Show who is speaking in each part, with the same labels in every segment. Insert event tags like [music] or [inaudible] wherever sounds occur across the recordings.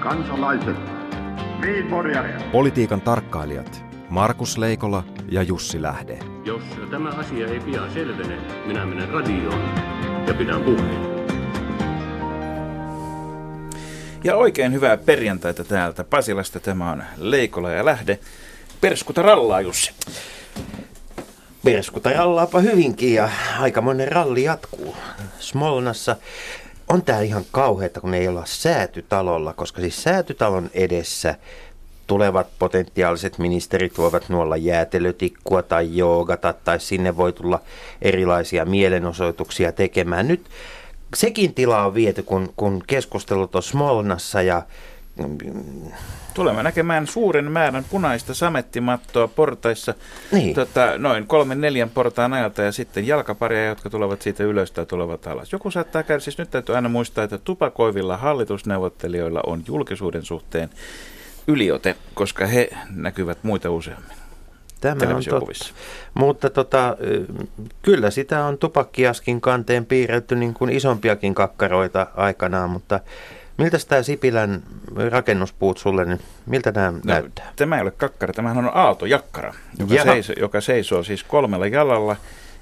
Speaker 1: kansalaiset,
Speaker 2: Politiikan tarkkailijat Markus Leikola ja Jussi Lähde.
Speaker 3: Jos tämä asia ei pian selvene, minä menen radioon ja pidän puheen.
Speaker 4: Ja oikein hyvää perjantaita täältä Pasilasta. Tämä on Leikola ja Lähde. Perskuta rallaa, Jussi.
Speaker 5: Perskuta rallaapa hyvinkin ja aikamoinen ralli jatkuu. Smolnassa on tää ihan kauheata, kun ei olla säätytalolla, koska siis säätytalon edessä tulevat potentiaaliset ministerit voivat nuolla jäätelötikkua tai joogata tai sinne voi tulla erilaisia mielenosoituksia tekemään. Nyt sekin tila on viety, kun, kun keskustelut on Smolnassa ja
Speaker 4: Tulemme näkemään suuren määrän punaista samettimattoa portaissa
Speaker 5: Niin.
Speaker 4: tota, noin kolmen neljän portaan ajalta ja sitten jalkaparia, jotka tulevat siitä ylös tai tulevat alas. Joku saattaa käydä, siis nyt täytyy aina muistaa, että tupakoivilla hallitusneuvottelijoilla on julkisuuden suhteen yliote, koska he näkyvät muita useammin.
Speaker 5: Tämä on totta. Mutta tota, kyllä sitä on tupakkiaskin kanteen piirretty niin kuin isompiakin kakkaroita aikanaan, mutta miltä tämä Sipilän rakennuspuut sulle, niin miltä nämä no, näyttää?
Speaker 4: Tämä ei ole kakkara, tämähän on aaltojakkara, joka,
Speaker 5: Jaha.
Speaker 4: seisoo, joka seisoo siis kolmella jalalla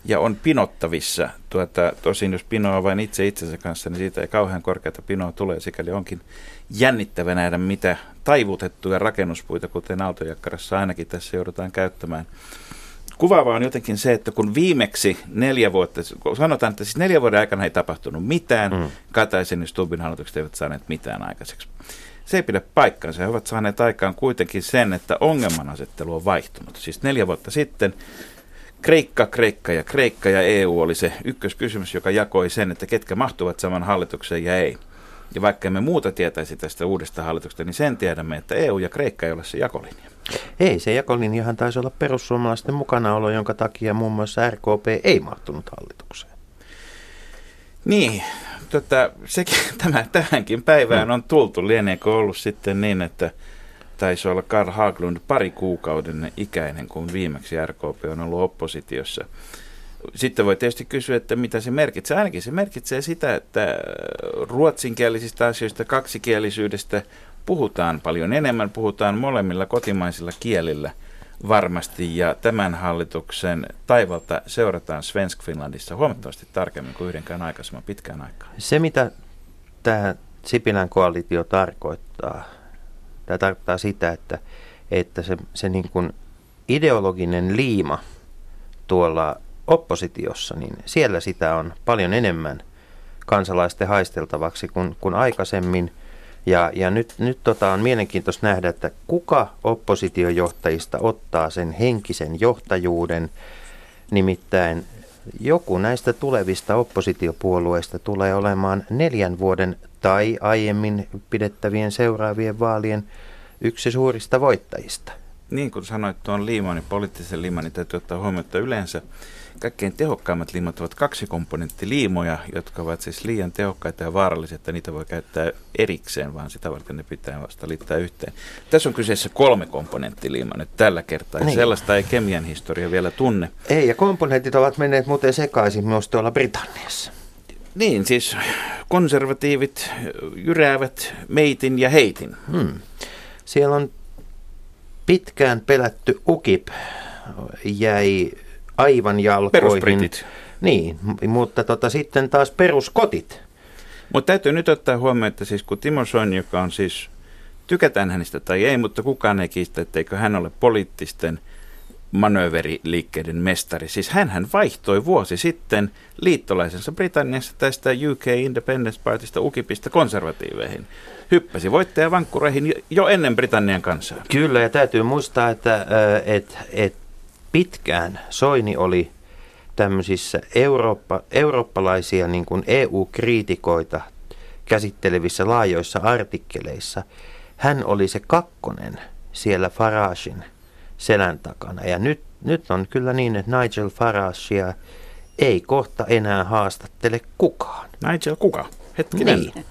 Speaker 4: ja on pinottavissa. Tuota, tosin jos pinoa vain itse itsensä kanssa, niin siitä ei kauhean korkeata pinoa tule. Sikäli onkin jännittävä nähdä, mitä taivutettuja rakennuspuita, kuten aaltojakkarassa ainakin tässä joudutaan käyttämään. Kuvaavaa on jotenkin se, että kun viimeksi neljä vuotta, sanotaan, että siis neljä vuoden aikana ei tapahtunut mitään, mm. Kataisen ja Stubbin hallitukset eivät saaneet mitään aikaiseksi. Se ei pidä paikkaansa. He ovat saaneet aikaan kuitenkin sen, että ongelmanasettelu on vaihtunut. Siis neljä vuotta sitten Kreikka, Kreikka ja Kreikka ja EU oli se ykköskysymys, joka jakoi sen, että ketkä mahtuvat saman hallitukseen ja ei. Ja vaikka emme muuta tietäisi tästä uudesta hallituksesta, niin sen tiedämme, että EU ja Kreikka ei ole se jakolinja.
Speaker 5: Ei, se jakolinjahan taisi olla perussuomalaisten mukanaolo, jonka takia muun muassa RKP ei mahtunut hallitukseen.
Speaker 4: Niin, tota, sekin, [laughs] tämä, tähänkin päivään on tultu. Lieneekö ollut sitten niin, että taisi olla Karl Haglund pari kuukauden ikäinen, kun viimeksi RKP on ollut oppositiossa. Sitten voi tietysti kysyä, että mitä se merkitsee. Ainakin se merkitsee sitä, että ruotsinkielisistä asioista, kaksikielisyydestä puhutaan paljon enemmän. Puhutaan molemmilla kotimaisilla kielillä varmasti. Ja tämän hallituksen taivalta seurataan Svensk Finlandissa huomattavasti tarkemmin kuin yhdenkään aikaisemman pitkään aikaa.
Speaker 5: Se, mitä tämä Sipilän koalitio tarkoittaa, tämä tarkoittaa sitä, että, että se, se niin kuin ideologinen liima tuolla oppositiossa, niin siellä sitä on paljon enemmän kansalaisten haisteltavaksi kuin, kuin aikaisemmin. Ja, ja nyt, nyt tota on mielenkiintoista nähdä, että kuka oppositiojohtajista ottaa sen henkisen johtajuuden. Nimittäin joku näistä tulevista oppositiopuolueista tulee olemaan neljän vuoden tai aiemmin pidettävien seuraavien vaalien yksi suurista voittajista.
Speaker 4: Niin kuin sanoit tuon liiman, niin poliittisen liiman, niin täytyy ottaa huomioon, että yleensä kaikkein tehokkaimmat liimat ovat kaksikomponenttiliimoja, jotka ovat siis liian tehokkaita ja vaarallisia, että niitä voi käyttää erikseen, vaan sitä varten ne pitää vasta liittää yhteen. Tässä on kyseessä kolme komponenttiliima nyt tällä kertaa, ja
Speaker 5: Niin.
Speaker 4: sellaista ei kemian historia vielä tunne.
Speaker 5: Ei, ja komponentit ovat menneet muuten sekaisin myös tuolla Britanniassa.
Speaker 4: Niin, siis konservatiivit jyräävät meitin ja heitin.
Speaker 5: Hmm. Siellä on pitkään pelätty UKIP jäi aivan jalkoihin.
Speaker 4: Perusbritit.
Speaker 5: Niin, mutta tota, sitten taas peruskotit.
Speaker 4: Mutta täytyy nyt ottaa huomioon, että siis kun Timo Soini, joka on siis, tykätään hänestä tai ei, mutta kukaan ei kiistä, etteikö hän ole poliittisten manööveriliikkeiden mestari. Siis hän vaihtoi vuosi sitten liittolaisensa Britanniassa tästä UK Independence Partysta UKIPista konservatiiveihin. Hyppäsi voittajavankkureihin jo ennen Britannian kansaa.
Speaker 5: Kyllä, ja täytyy muistaa, että ö, et, et pitkään Soini oli tämmöisissä Eurooppa, eurooppalaisia niin kuin EU-kriitikoita käsittelevissä laajoissa artikkeleissa. Hän oli se kakkonen siellä Faragein selän takana. Ja nyt, nyt on kyllä niin, että Nigel Faragea ei kohta enää haastattele kukaan.
Speaker 4: Nigel kuka? Hetkinen.
Speaker 5: Niin.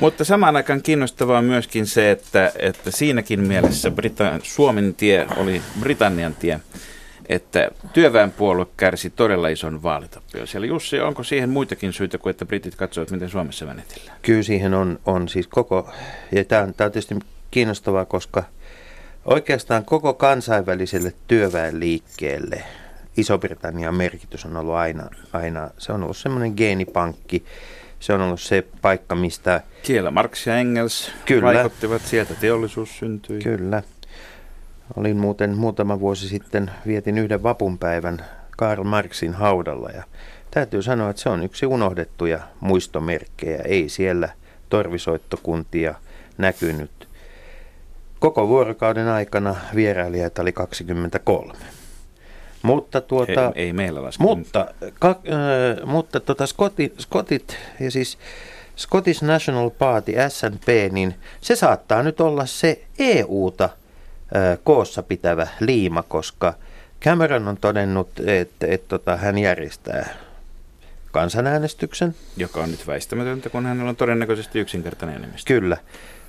Speaker 4: Mutta samaan aikaan kiinnostavaa myöskin se, että, että siinäkin mielessä Brita- Suomen tie oli Britannian tie. että työväenpuolue kärsi todella ison vaalitappion. Siellä Jussi, onko siihen muitakin syitä kuin, että britit katsoivat, miten Suomessa menetellään?
Speaker 5: Kyllä siihen on, on siis koko, ja tämä on, tämä on tietysti kiinnostavaa, koska oikeastaan koko kansainväliselle työväenliikkeelle Iso-Britannian merkitys on ollut aina, aina se on ollut semmoinen geenipankki, se on ollut se paikka, mistä...
Speaker 4: Siellä Marx ja Engels
Speaker 5: Kyllä.
Speaker 4: vaikuttivat, sieltä teollisuus syntyi.
Speaker 5: Kyllä. Olin muuten muutama vuosi sitten, vietin yhden vapunpäivän Karl Marxin haudalla ja täytyy sanoa, että se on yksi unohdettuja muistomerkkejä. Ei siellä torvisoittokuntia näkynyt. Koko vuorokauden aikana vierailijoita oli 23. Mutta tuota,
Speaker 4: ei, ei meillä laske.
Speaker 5: mutta, ka, äh, mutta tota Skotit, Skotit ja siis Scottish National Party, SNP, niin se saattaa nyt olla se EUta äh, koossa pitävä liima, koska Cameron on todennut, että, että tota, hän järjestää kansanäänestyksen.
Speaker 4: Joka on nyt väistämätöntä, kun hänellä on todennäköisesti yksinkertainen enemmistö.
Speaker 5: Kyllä.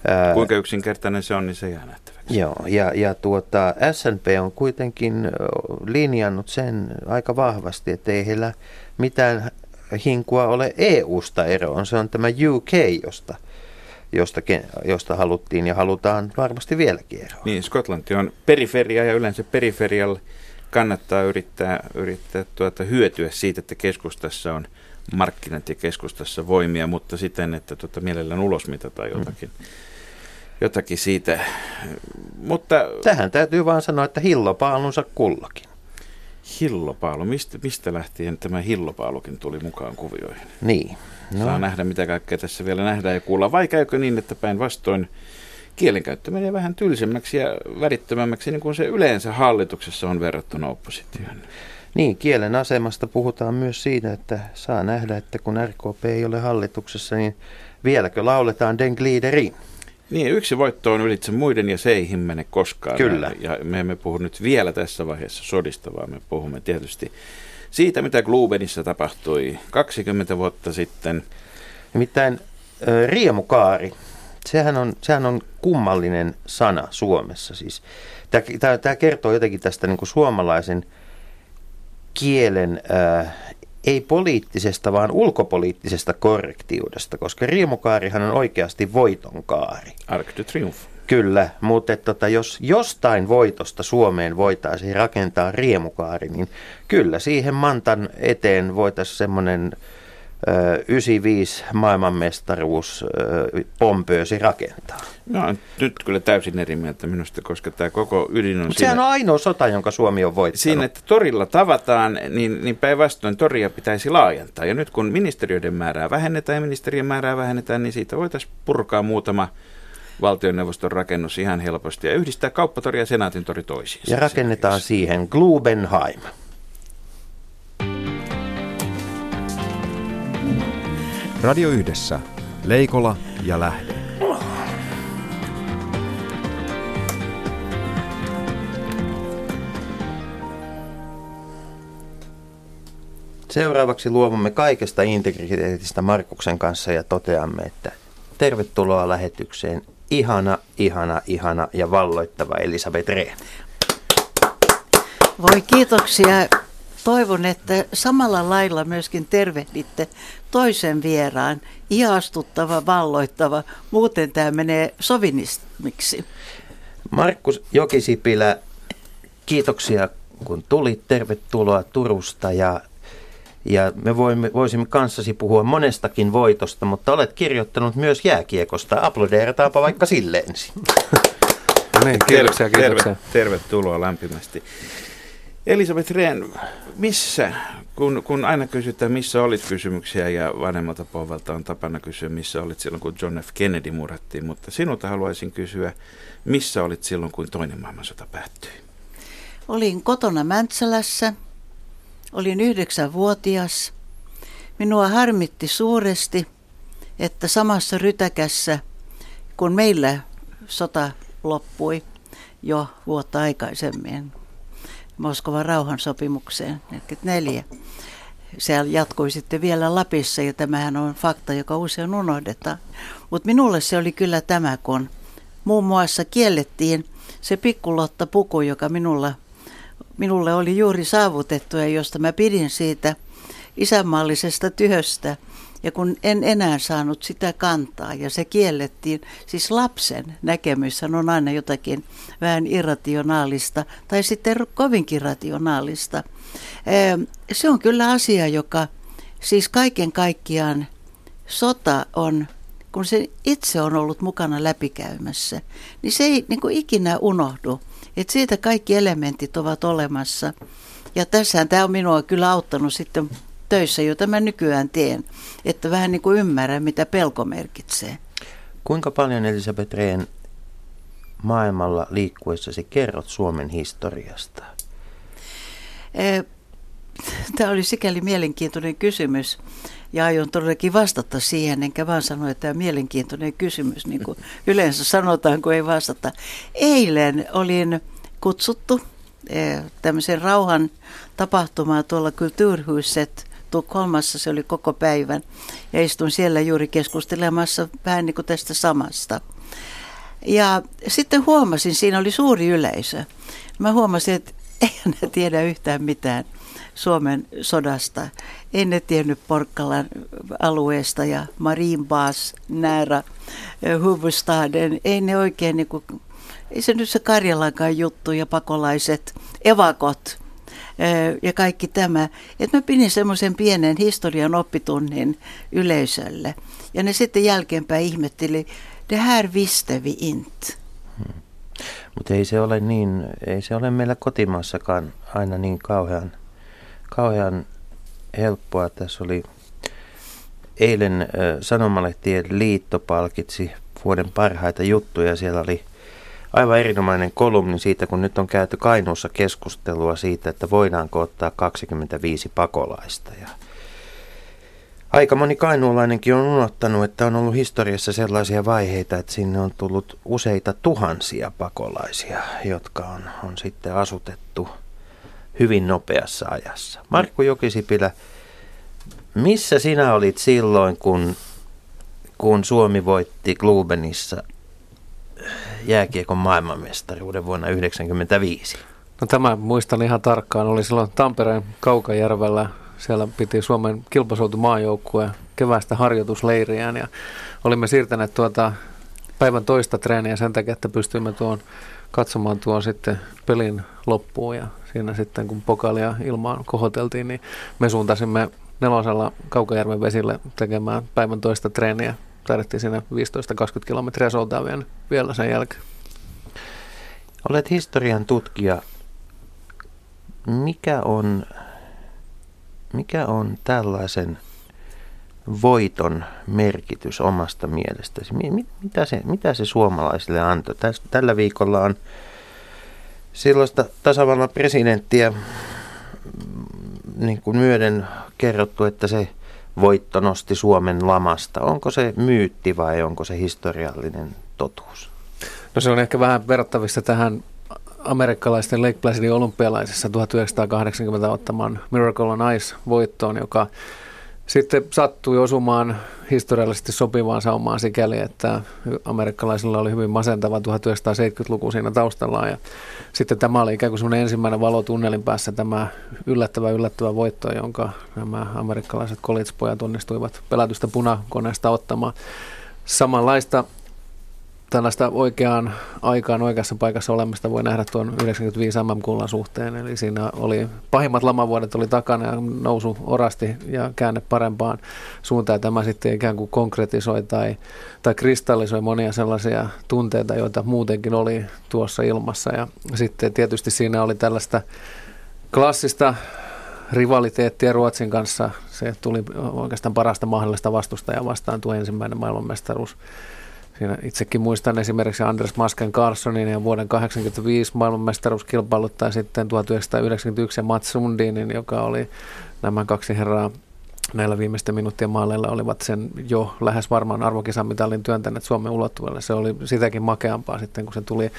Speaker 4: Ää, Kuinka yksinkertainen se on, niin se jää nähtäväksi.
Speaker 5: Joo, ja, ja tuota, SNP on kuitenkin linjannut sen aika vahvasti, että ei heillä mitään hinkua ole EU-sta eroon. Se on tämä UK, josta, josta, josta haluttiin ja halutaan varmasti vieläkin eroon.
Speaker 4: Niin, Skotlanti on periferia ja yleensä periferialle kannattaa yrittää, yrittää tuota, hyötyä siitä, että keskustassa on markkinat ja keskustassa voimia, mutta siten, että tuota, mielellään ulos mitataan jotakin. Mm jotakin siitä. Mutta,
Speaker 5: Tähän täytyy vaan sanoa, että hillopaalunsa kullakin.
Speaker 4: Hillopaalu. Mistä, mistä lähtien tämä hillopaalukin tuli mukaan kuvioihin?
Speaker 5: Niin.
Speaker 4: No. Saa nähdä, mitä kaikkea tässä vielä nähdään ja kuulla. Vai käykö niin, että päinvastoin kielenkäyttö menee vähän tylsemmäksi ja värittömämmäksi, niin kuin se yleensä hallituksessa on verrattuna oppositioon?
Speaker 5: Niin, kielen asemasta puhutaan myös siitä, että saa nähdä, että kun RKP ei ole hallituksessa, niin vieläkö lauletaan Den Gliederin?
Speaker 4: Niin, yksi voitto on ylitse muiden ja se ei himmene koskaan.
Speaker 5: Kyllä.
Speaker 4: Ja me emme puhu nyt vielä tässä vaiheessa sodista, vaan me puhumme tietysti siitä, mitä Glubenissa tapahtui 20 vuotta sitten.
Speaker 5: Nimittäin riemukaari, sehän on, sehän on kummallinen sana Suomessa. Siis, Tämä kertoo jotenkin tästä niin kuin suomalaisen kielen äh, ei poliittisesta, vaan ulkopoliittisesta korrektiudesta, koska riemukaarihan on oikeasti voitonkaari.
Speaker 4: Arc de Triomphe.
Speaker 5: Kyllä, mutta että tota, jos jostain voitosta Suomeen voitaisiin rakentaa riemukaari, niin kyllä siihen Mantan eteen voitaisiin semmoinen 95 maailmanmestaruus pompöösi rakentaa.
Speaker 4: No nyt kyllä täysin eri mieltä minusta, koska tämä koko ydin on
Speaker 5: Mutta sehän on ainoa sota, jonka Suomi on voittanut.
Speaker 4: Siinä, että torilla tavataan, niin, niin päinvastoin toria pitäisi laajentaa. Ja nyt kun ministeriöiden määrää vähennetään ja ministerien määrää vähennetään, niin siitä voitaisiin purkaa muutama valtioneuvoston rakennus ihan helposti ja yhdistää kauppatori ja senaatin tori toisiinsa.
Speaker 5: Ja rakennetaan siihen Glubenheim.
Speaker 2: Radio Yhdessä. Leikola ja Lähde.
Speaker 5: Seuraavaksi luovumme kaikesta integriteetistä Markuksen kanssa ja toteamme, että tervetuloa lähetykseen ihana, ihana, ihana ja valloittava Elisabeth Rehn.
Speaker 1: Voi kiitoksia. Toivon, että samalla lailla myöskin tervehditte toisen vieraan, ihastuttava, valloittava. Muuten tämä menee sovinismiksi.
Speaker 5: Markus Jokisipilä, kiitoksia kun tulit. Tervetuloa Turusta ja ja me voimme, voisimme kanssasi puhua monestakin voitosta, mutta olet kirjoittanut myös jääkiekosta. Aplodeerataanpa vaikka sille ensin. [laughs]
Speaker 6: No niin, kiitoksia, kiitoksia. Terve,
Speaker 4: tervetuloa lämpimästi. Elisabeth Rehn, missä, kun, kun aina kysytään, missä olit kysymyksiä ja vanhemmalta pohjalta on tapana kysyä, missä olit silloin, kun John F. Kennedy murhattiin, mutta sinulta haluaisin kysyä, missä olit silloin, kun toinen maailmansota päättyi?
Speaker 1: Olin kotona Mäntsälässä, olin yhdeksänvuotias. Minua harmitti suuresti, että samassa rytäkässä, kun meillä sota loppui jo vuotta aikaisemmin, Moskovan rauhansopimukseen 1944. Se jatkui sitten vielä Lapissa ja tämähän on fakta, joka usein unohdetaan. Mutta minulle se oli kyllä tämä, kun muun muassa kiellettiin se pikkulotta puku, joka minulla minulle oli juuri saavutettu ja josta mä pidin siitä isänmaallisesta työstä. Ja kun en enää saanut sitä kantaa ja se kiellettiin, siis lapsen näkemys on aina jotakin vähän irrationaalista tai sitten kovinkin rationaalista. Se on kyllä asia, joka siis kaiken kaikkiaan sota on kun se itse on ollut mukana läpikäymässä, niin se ei niin kuin ikinä unohdu. Että siitä kaikki elementit ovat olemassa. Ja tässähän tämä on minua kyllä auttanut sitten töissä, jota mä nykyään teen, että vähän niin kuin ymmärrän, mitä pelko merkitsee.
Speaker 5: Kuinka paljon Elisabeth Rehn maailmalla liikkuessasi kerrot Suomen historiasta?
Speaker 1: Tämä oli sikäli mielenkiintoinen kysymys ja aion todellakin vastata siihen, enkä vaan sano, että tämä on mielenkiintoinen kysymys, niin kuin [laughs] yleensä sanotaan, kun ei vastata. Eilen olin kutsuttu tämmöisen rauhan tapahtumaan tuolla Kulturhuset Tukholmassa, se oli koko päivän, ja istun siellä juuri keskustelemassa vähän niin kuin tästä samasta. Ja sitten huomasin, siinä oli suuri yleisö. Mä huomasin, että [laughs] eihän ne tiedä yhtään mitään Suomen sodasta. En ne tiennyt Porkkalan alueesta ja Marienbaas, Näärä, Huvudstaden. Ei ne oikein, niin kuin, ei se nyt se Karjalankaan juttu ja pakolaiset, evakot ja kaikki tämä. Että mä pidin semmoisen pienen historian oppitunnin yleisölle. Ja ne sitten jälkeenpäin ihmetteli, det här visste vi inte. Hmm.
Speaker 5: Mutta ei se ole niin, ei se ole meillä kotimaassakaan aina niin kauhean kauhean helppoa. Tässä oli eilen Sanomalehtien liitto palkitsi vuoden parhaita juttuja. Siellä oli aivan erinomainen kolumni siitä, kun nyt on käyty Kainuussa keskustelua siitä, että voidaanko ottaa 25 pakolaista. Ja aika moni kainuulainenkin on unohtanut, että on ollut historiassa sellaisia vaiheita, että sinne on tullut useita tuhansia pakolaisia, jotka on, on sitten asutettu – hyvin nopeassa ajassa. Markku Jokisipilä, missä sinä olit silloin, kun, kun Suomi voitti Glubenissa jääkiekon maailmanmestaruuden vuonna 1995?
Speaker 6: No tämä muistan ihan tarkkaan. Oli silloin Tampereen Kaukajärvellä. Siellä piti Suomen kilpasoutu maajoukkue kevästä harjoitusleiriään ja olimme siirtäneet tuota päivän toista treeniä sen takia, että pystyimme tuon katsomaan tuon sitten pelin loppuun ja siinä sitten kun pokalia ilmaan kohoteltiin, niin me suuntasimme nelosella Kaukajärven vesille tekemään päivän toista treeniä. Taidettiin siinä 15-20 kilometriä soutaa vielä, vielä sen jälkeen.
Speaker 5: Olet historian tutkija. Mikä on, mikä on tällaisen voiton merkitys omasta mielestäsi? Mitä se, mitä se suomalaisille antoi? Tällä viikolla on silloista tasavallan presidenttiä mm, niin kuin myöden kerrottu, että se voitto nosti Suomen lamasta. Onko se myytti vai onko se historiallinen totuus?
Speaker 6: No se on ehkä vähän verrattavissa tähän amerikkalaisten Lake Placidin olympialaisessa 1980 ottamaan Miracle on Ice-voittoon, joka sitten sattui osumaan historiallisesti sopivaan saumaan sikäli, että amerikkalaisilla oli hyvin masentava 1970-luku siinä taustallaan. Ja sitten tämä oli ikään kuin ensimmäinen valo tunnelin päässä tämä yllättävä yllättävä voitto, jonka nämä amerikkalaiset kolitspojat onnistuivat pelätystä punakoneesta ottamaan. Samanlaista tällaista oikeaan aikaan oikeassa paikassa olemista voi nähdä tuon 95 MM-kullan suhteen. Eli siinä oli pahimmat lamavuodet oli takana ja nousu orasti ja käänne parempaan suuntaan. Ja tämä sitten ikään kuin konkretisoi tai, tai kristallisoi monia sellaisia tunteita, joita muutenkin oli tuossa ilmassa. Ja sitten tietysti siinä oli tällaista klassista rivaliteettia Ruotsin kanssa. Se tuli oikeastaan parasta mahdollista vastustajaa vastaan tuo ensimmäinen maailmanmestaruus Siinä itsekin muistan esimerkiksi Anders Masken Carlsonin ja vuoden 1985 maailmanmestaruuskilpailut tai sitten 1991 ja Mats Sundinin, joka oli nämä kaksi herraa näillä viimeisten minuuttien maaleilla olivat sen jo lähes varmaan arvokisamitalin työntäneet Suomen ulottuvalle. Se oli sitäkin makeampaa sitten, kun se tuli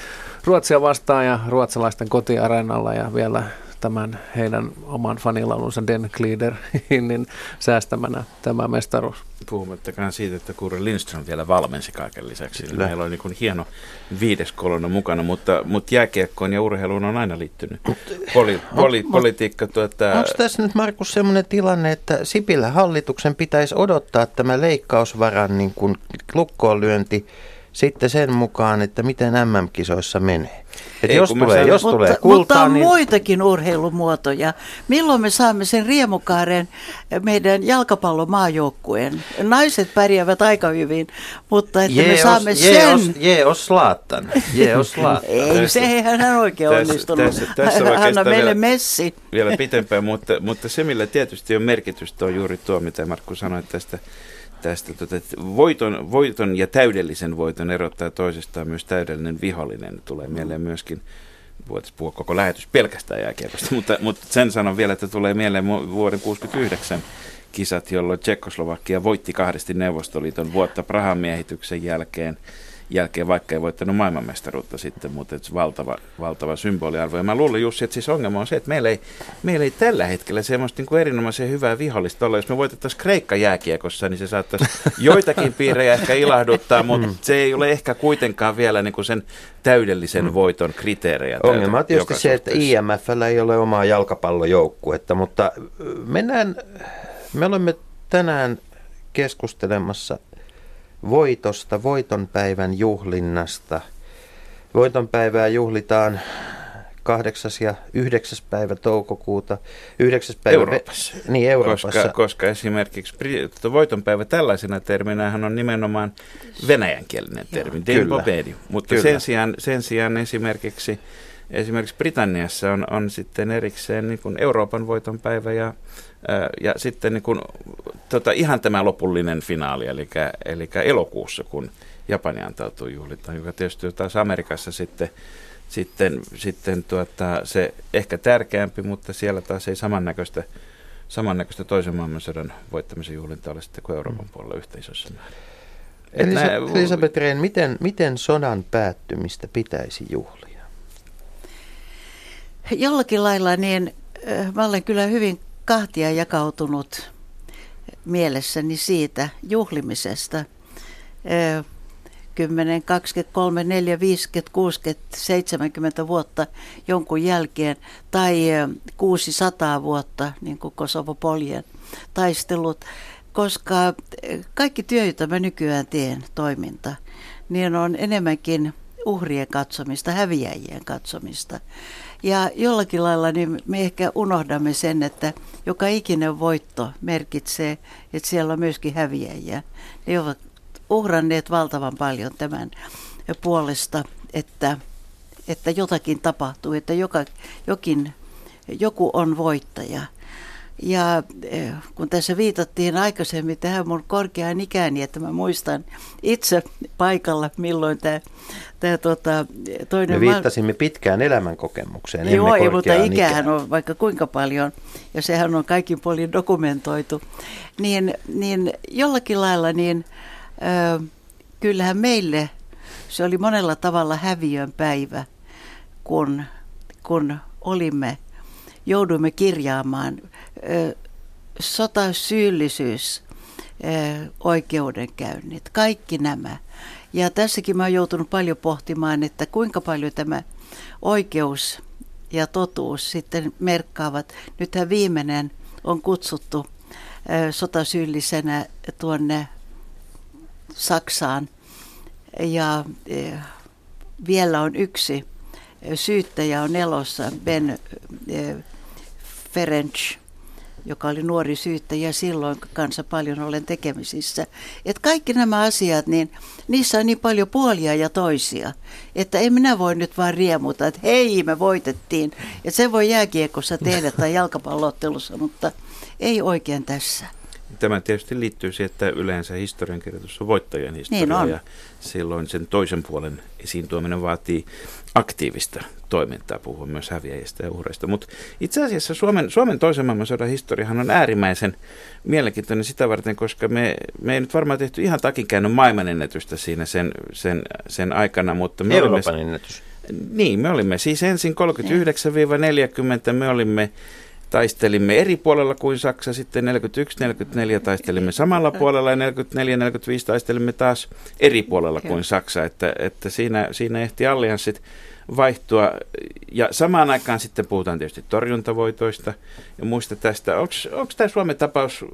Speaker 6: Ruotsia vastaan ja ruotsalaisten kotiareenalla ja vielä tämän heidän oman fanilaulunsa Den Gliederin [laughs] säästämänä tämä mestaruus.
Speaker 4: Puhumattakaan siitä, että Kure Lindström vielä valmensi kaiken lisäksi. Kyllä. Meillä on niin hieno viides kolonna mukana, mutta, mutta jääkiekkoon ja urheiluun on aina liittynyt poli, poli, politiikka. Tuota...
Speaker 5: Onko tässä nyt Markus sellainen tilanne, että Sipilä hallituksen pitäisi odottaa tämä leikkausvaran niin kuin lukkoon lyönti sitten sen mukaan, että miten MM-kisoissa menee. Et Ei, jos tulee, sanon, jos
Speaker 1: mutta,
Speaker 5: tulee kultaa,
Speaker 1: mutta on
Speaker 5: niin...
Speaker 1: muitakin urheilumuotoja. Milloin me saamme sen riemukaaren meidän jalkapallomaajoukkueen? Naiset pärjäävät aika hyvin, mutta että me saamme
Speaker 5: os,
Speaker 1: sen...
Speaker 5: Jeos, jeos Slaattan. Jeos [laughs]
Speaker 1: Ei, se ei hän oikein onnistunut. Tässä, tässä, tässä Anna meille vielä, messi.
Speaker 4: Vielä pitempään, mutta, mutta se millä tietysti on merkitystä on juuri tuo, mitä Markku sanoi tästä tästä, tota, että voiton, voiton ja täydellisen voiton erottaa toisestaan myös täydellinen vihollinen. Tulee mieleen myöskin, voitaisiin puhua koko lähetys pelkästään jääkiekosta, [laughs] mutta, mutta sen sanon vielä, että tulee mieleen vuoden 1969 kisat, jolloin Tsekkoslovakia voitti kahdesti Neuvostoliiton vuotta Prahan miehityksen jälkeen – jälkeen, vaikka ei voittanut maailmanmestaruutta sitten, mutta että valtava, valtava symboliarvo. Ja mä luulen Jussi, että siis ongelma on se, että meillä ei, meillä ei tällä hetkellä semmoista niin kuin erinomaisen hyvää vihollista olla. Jos me voitettaisiin Kreikka jääkiekossa, niin se saattaisi [laughs] joitakin piirejä ehkä ilahduttaa, [laughs] mutta mm. se ei ole ehkä kuitenkaan vielä niin kuin sen täydellisen mm. voiton kriteerejä.
Speaker 5: Ongelma on tietysti se, että IMFllä ei ole omaa jalkapallojoukkuetta, mutta mennään, me olemme tänään keskustelemassa voitosta, voitonpäivän juhlinnasta. Voitonpäivää juhlitaan 8. ja 9. päivä toukokuuta. 9. päivä
Speaker 4: Euroopassa.
Speaker 5: Niin, Euroopassa.
Speaker 4: Koska, koska esimerkiksi voitonpäivä tällaisena terminä on nimenomaan venäjänkielinen termi, Kyllä. Mutta Kyllä. Sen, sijaan, sen sijaan esimerkiksi esimerkiksi Britanniassa on, on sitten erikseen niin kuin Euroopan voitonpäivä ja ja sitten niin kun, tota, ihan tämä lopullinen finaali, eli, eli elokuussa, kun Japani antautuu juhlitaan, joka tietysti taas Amerikassa sitten, sitten, sitten tuota, se ehkä tärkeämpi, mutta siellä taas ei samannäköistä, samannäköistä toisen maailmansodan voittamisen juhlinta ole sitten kuin Euroopan mm. puolella yhteisössä määrin.
Speaker 5: Elisa- Elisabeth Rehn, miten, miten sodan päättymistä pitäisi juhlia?
Speaker 1: Jollakin lailla niin mä olen kyllä hyvin kahtia jakautunut mielessäni siitä juhlimisesta. 10, 20, 3, 4, 50, 60, 70 vuotta jonkun jälkeen tai 600 vuotta, niin kuin Kosovo Poljen taistelut, koska kaikki työ, jota mä nykyään teen, toiminta, niin on enemmänkin uhrien katsomista, häviäjien katsomista. Ja jollakin lailla niin me ehkä unohdamme sen, että joka ikinen voitto merkitsee, että siellä on myöskin häviäjiä. Ne ovat uhranneet valtavan paljon tämän puolesta, että, että jotakin tapahtuu, että joka, jokin, joku on voittaja. Ja eh, kun tässä viitattiin aikaisemmin tähän mun korkeaan ikääni, että mä muistan itse paikalla, milloin tämä, tämä tota, toinen...
Speaker 5: Me viittasimme pitkään elämänkokemukseen,
Speaker 1: Joo, ei, mutta ikähän on vaikka kuinka paljon, ja sehän on kaikin puolin dokumentoitu. Niin, niin jollakin lailla, niin äh, kyllähän meille se oli monella tavalla häviön päivä, kun, kun olimme, jouduimme kirjaamaan sotasyyllisyys, oikeudenkäynnit, kaikki nämä. Ja tässäkin mä oon joutunut paljon pohtimaan, että kuinka paljon tämä oikeus ja totuus sitten merkkaavat. Nythän viimeinen on kutsuttu sotasyyllisenä tuonne Saksaan. Ja vielä on yksi syyttäjä on elossa, Ben Ferenc joka oli nuori syyttäjä silloin kanssa paljon olen tekemisissä. Et kaikki nämä asiat, niin niissä on niin paljon puolia ja toisia, että en minä voi nyt vaan riemuta, että hei me voitettiin. Että se voi jääkiekossa tehdä tai jalkapallottelussa, mutta ei oikein tässä.
Speaker 4: Tämä tietysti liittyy siihen, että yleensä historiankirjoitus on voittajien historia niin on. ja silloin sen toisen puolen esiin tuominen vaatii aktiivista toimintaa, puhua myös häviäjistä ja uhreista. Mutta itse asiassa Suomen, Suomen toisen maailmansodan historiahan on äärimmäisen mielenkiintoinen sitä varten, koska me, me ei nyt varmaan tehty ihan takinkäännön maailmanennätystä siinä sen, sen, sen aikana. Mutta me
Speaker 5: Euroopan olemme, ennätys.
Speaker 4: Niin, me olimme siis ensin 39-40, me olimme taistelimme eri puolella kuin Saksa, sitten 41-44 taistelimme samalla [laughs] puolella ja 44-45 taistelimme taas eri puolella kuin Saksa, että, että siinä, siinä ehti allianssit vaihtua. Ja samaan aikaan sitten puhutaan tietysti torjuntavoitoista ja muista tästä. Onko tämä Suomen tapaus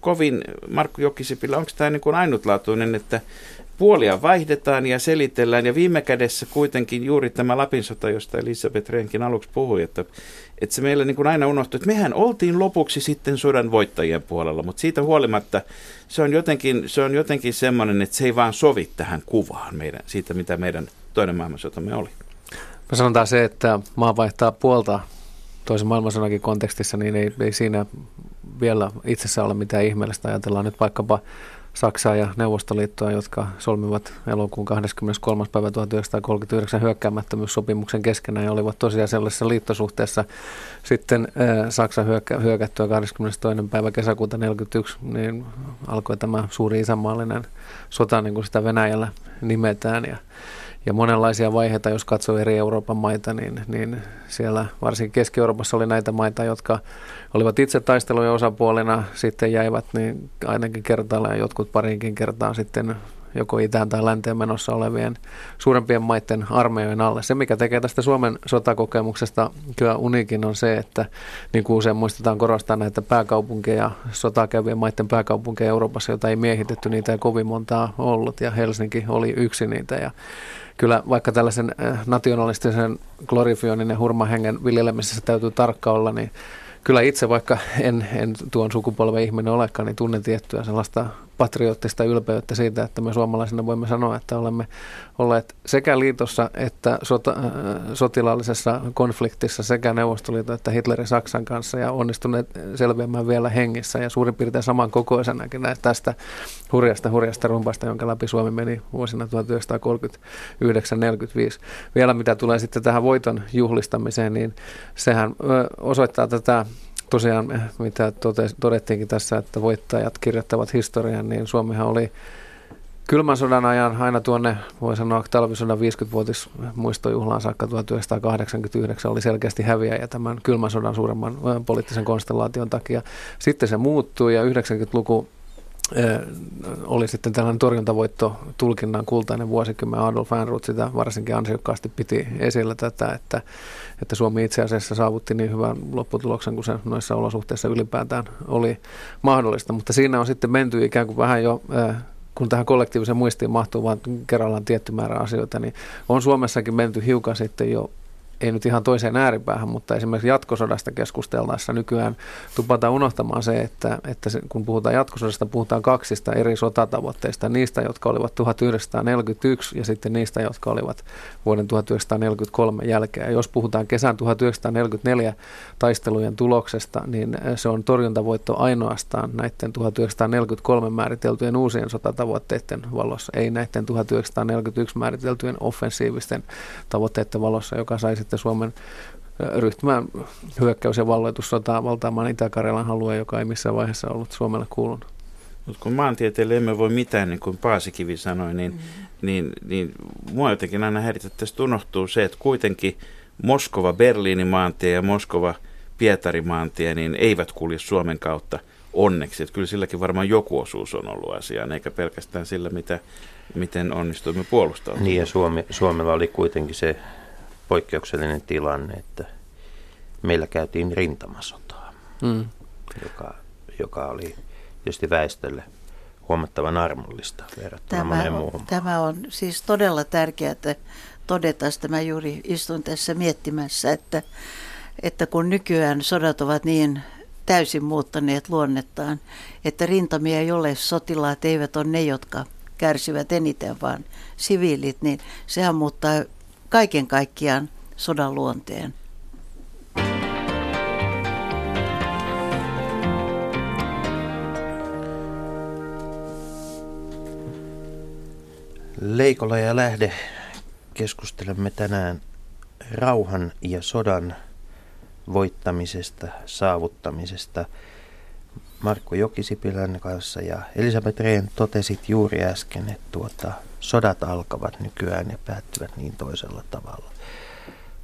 Speaker 4: kovin, Markku Jokisipillä, onko tämä niin ainutlaatuinen, että puolia vaihdetaan ja selitellään ja viime kädessä kuitenkin juuri tämä Lapin sota, josta Elisabeth Renkin aluksi puhui, että, että se meillä niin kuin aina unohtui, että mehän oltiin lopuksi sitten sodan voittajien puolella, mutta siitä huolimatta se on jotenkin, se on jotenkin semmoinen, että se ei vaan sovi tähän kuvaan meidän, siitä, mitä meidän toinen maailmansotamme oli.
Speaker 6: Mä sanotaan se, että maa vaihtaa puolta toisen maailmansodankin kontekstissa, niin ei, ei siinä vielä itsessä ole mitään ihmeellistä. Ajatellaan nyt vaikkapa Saksaa ja Neuvostoliittoa, jotka solmivat elokuun 23. päivä 1939 hyökkäämättömyyssopimuksen keskenään ja olivat tosiaan sellaisessa liittosuhteessa. Sitten äh, Saksa hyökkä, hyökättyä 22. päivä kesäkuuta 1941, niin alkoi tämä suuri isänmaallinen sota, niin kuin sitä Venäjällä nimetään. Ja ja monenlaisia vaiheita, jos katsoo eri Euroopan maita, niin, niin siellä varsinkin Keski-Euroopassa oli näitä maita, jotka olivat itse taistelujen osapuolina, sitten jäivät niin ainakin kertaalla ja jotkut parinkin kertaa sitten joko itään tai länteen menossa olevien suurempien maiden armeijojen alle. Se, mikä tekee tästä Suomen sotakokemuksesta kyllä unikin, on se, että niin kuin usein muistetaan korostaa näitä pääkaupunkeja, sotaa käyvien maiden pääkaupunkeja Euroopassa, joita ei miehitetty, niitä ei kovin montaa ollut, ja Helsinki oli yksi niitä. Ja kyllä vaikka tällaisen äh, nationalistisen glorifioinnin ja hurmahengen viljelemisessä täytyy tarkka olla, niin kyllä itse, vaikka en, en tuon sukupolven ihminen olekaan, niin tunnen tiettyä sellaista patriottista ylpeyttä siitä, että me suomalaisina voimme sanoa, että olemme olleet sekä liitossa että sota, äh, sotilaallisessa konfliktissa sekä Neuvostoliiton että Hitlerin Saksan kanssa ja onnistuneet selviämään vielä hengissä ja suurin piirtein saman kokoisenakin tästä hurjasta hurjasta rumpasta, jonka läpi Suomi meni vuosina 1939-1945. Vielä mitä tulee sitten tähän voiton juhlistamiseen, niin sehän osoittaa tätä tosiaan, eh, mitä todettiinkin tässä, että voittajat kirjoittavat historian, niin Suomihan oli kylmän sodan ajan aina tuonne, voi sanoa, talvisodan 50-vuotis muistojuhlaan saakka 1989 oli selkeästi häviäjä tämän kylmän sodan suuremman eh, poliittisen konstellaation takia. Sitten se muuttui ja 90-luku oli sitten tällainen torjuntavoitto tulkinnan kultainen vuosikymmen. Adolf Ehrnrooth sitä varsinkin ansiokkaasti piti esillä tätä, että, että Suomi itse asiassa saavutti niin hyvän lopputuloksen kuin se noissa olosuhteissa ylipäätään oli mahdollista. Mutta siinä on sitten menty ikään kuin vähän jo kun tähän kollektiiviseen muistiin mahtuu vain kerrallaan tietty määrä asioita, niin on Suomessakin menty hiukan sitten jo ei nyt ihan toiseen ääripäähän, mutta esimerkiksi jatkosodasta keskusteltaessa nykyään tupataan unohtamaan se, että, että se, kun puhutaan jatkosodasta, puhutaan kaksista eri sotatavoitteista, niistä, jotka olivat 1941 ja sitten niistä, jotka olivat vuoden 1943 jälkeen. Ja jos puhutaan kesän 1944 taistelujen tuloksesta, niin se on torjuntavoitto ainoastaan näiden 1943 määriteltyjen uusien sotatavoitteiden valossa, ei näiden 1941 määriteltyjen offensiivisten tavoitteiden valossa, joka saisi sitten Suomen ryhtymään hyökkäys- ja valloitussotaa valtaamaan Itä-Karjalan alueen, joka ei missään vaiheessa ollut Suomelle kuulunut.
Speaker 4: Mutta kun maantieteelle emme voi mitään, niin kuin Paasikivi sanoi, niin, mm. niin, niin mua jotenkin aina häiritä, että tästä unohtuu se, että kuitenkin Moskova-Berliinin maantie ja Moskova-Pietarin maantie niin eivät kulje Suomen kautta onneksi. Että kyllä silläkin varmaan joku osuus on ollut asiaan, eikä pelkästään sillä, mitä, miten onnistuimme puolustamaan.
Speaker 5: Niin ja Suomi, Suomella oli kuitenkin se poikkeuksellinen tilanne, että meillä käytiin rintamasotaa, mm. joka, joka oli tietysti väestölle huomattavan armollista verrattuna tämä, moneen muuhun.
Speaker 1: Tämä on siis todella tärkeää että todeta, että mä juuri istun tässä miettimässä, että, että kun nykyään sodat ovat niin täysin muuttaneet luonnettaan, että rintamia ei ole, sotilaat eivät ole ne, jotka kärsivät eniten, vaan siviilit, niin sehän muuttaa kaiken kaikkiaan sodan luonteen.
Speaker 5: Leikola ja Lähde keskustelemme tänään rauhan ja sodan voittamisesta, saavuttamisesta. Markku Jokisipilän kanssa ja Elisabeth Rehn totesit juuri äsken, että tuota, sodat alkavat nykyään ja päättyvät niin toisella tavalla.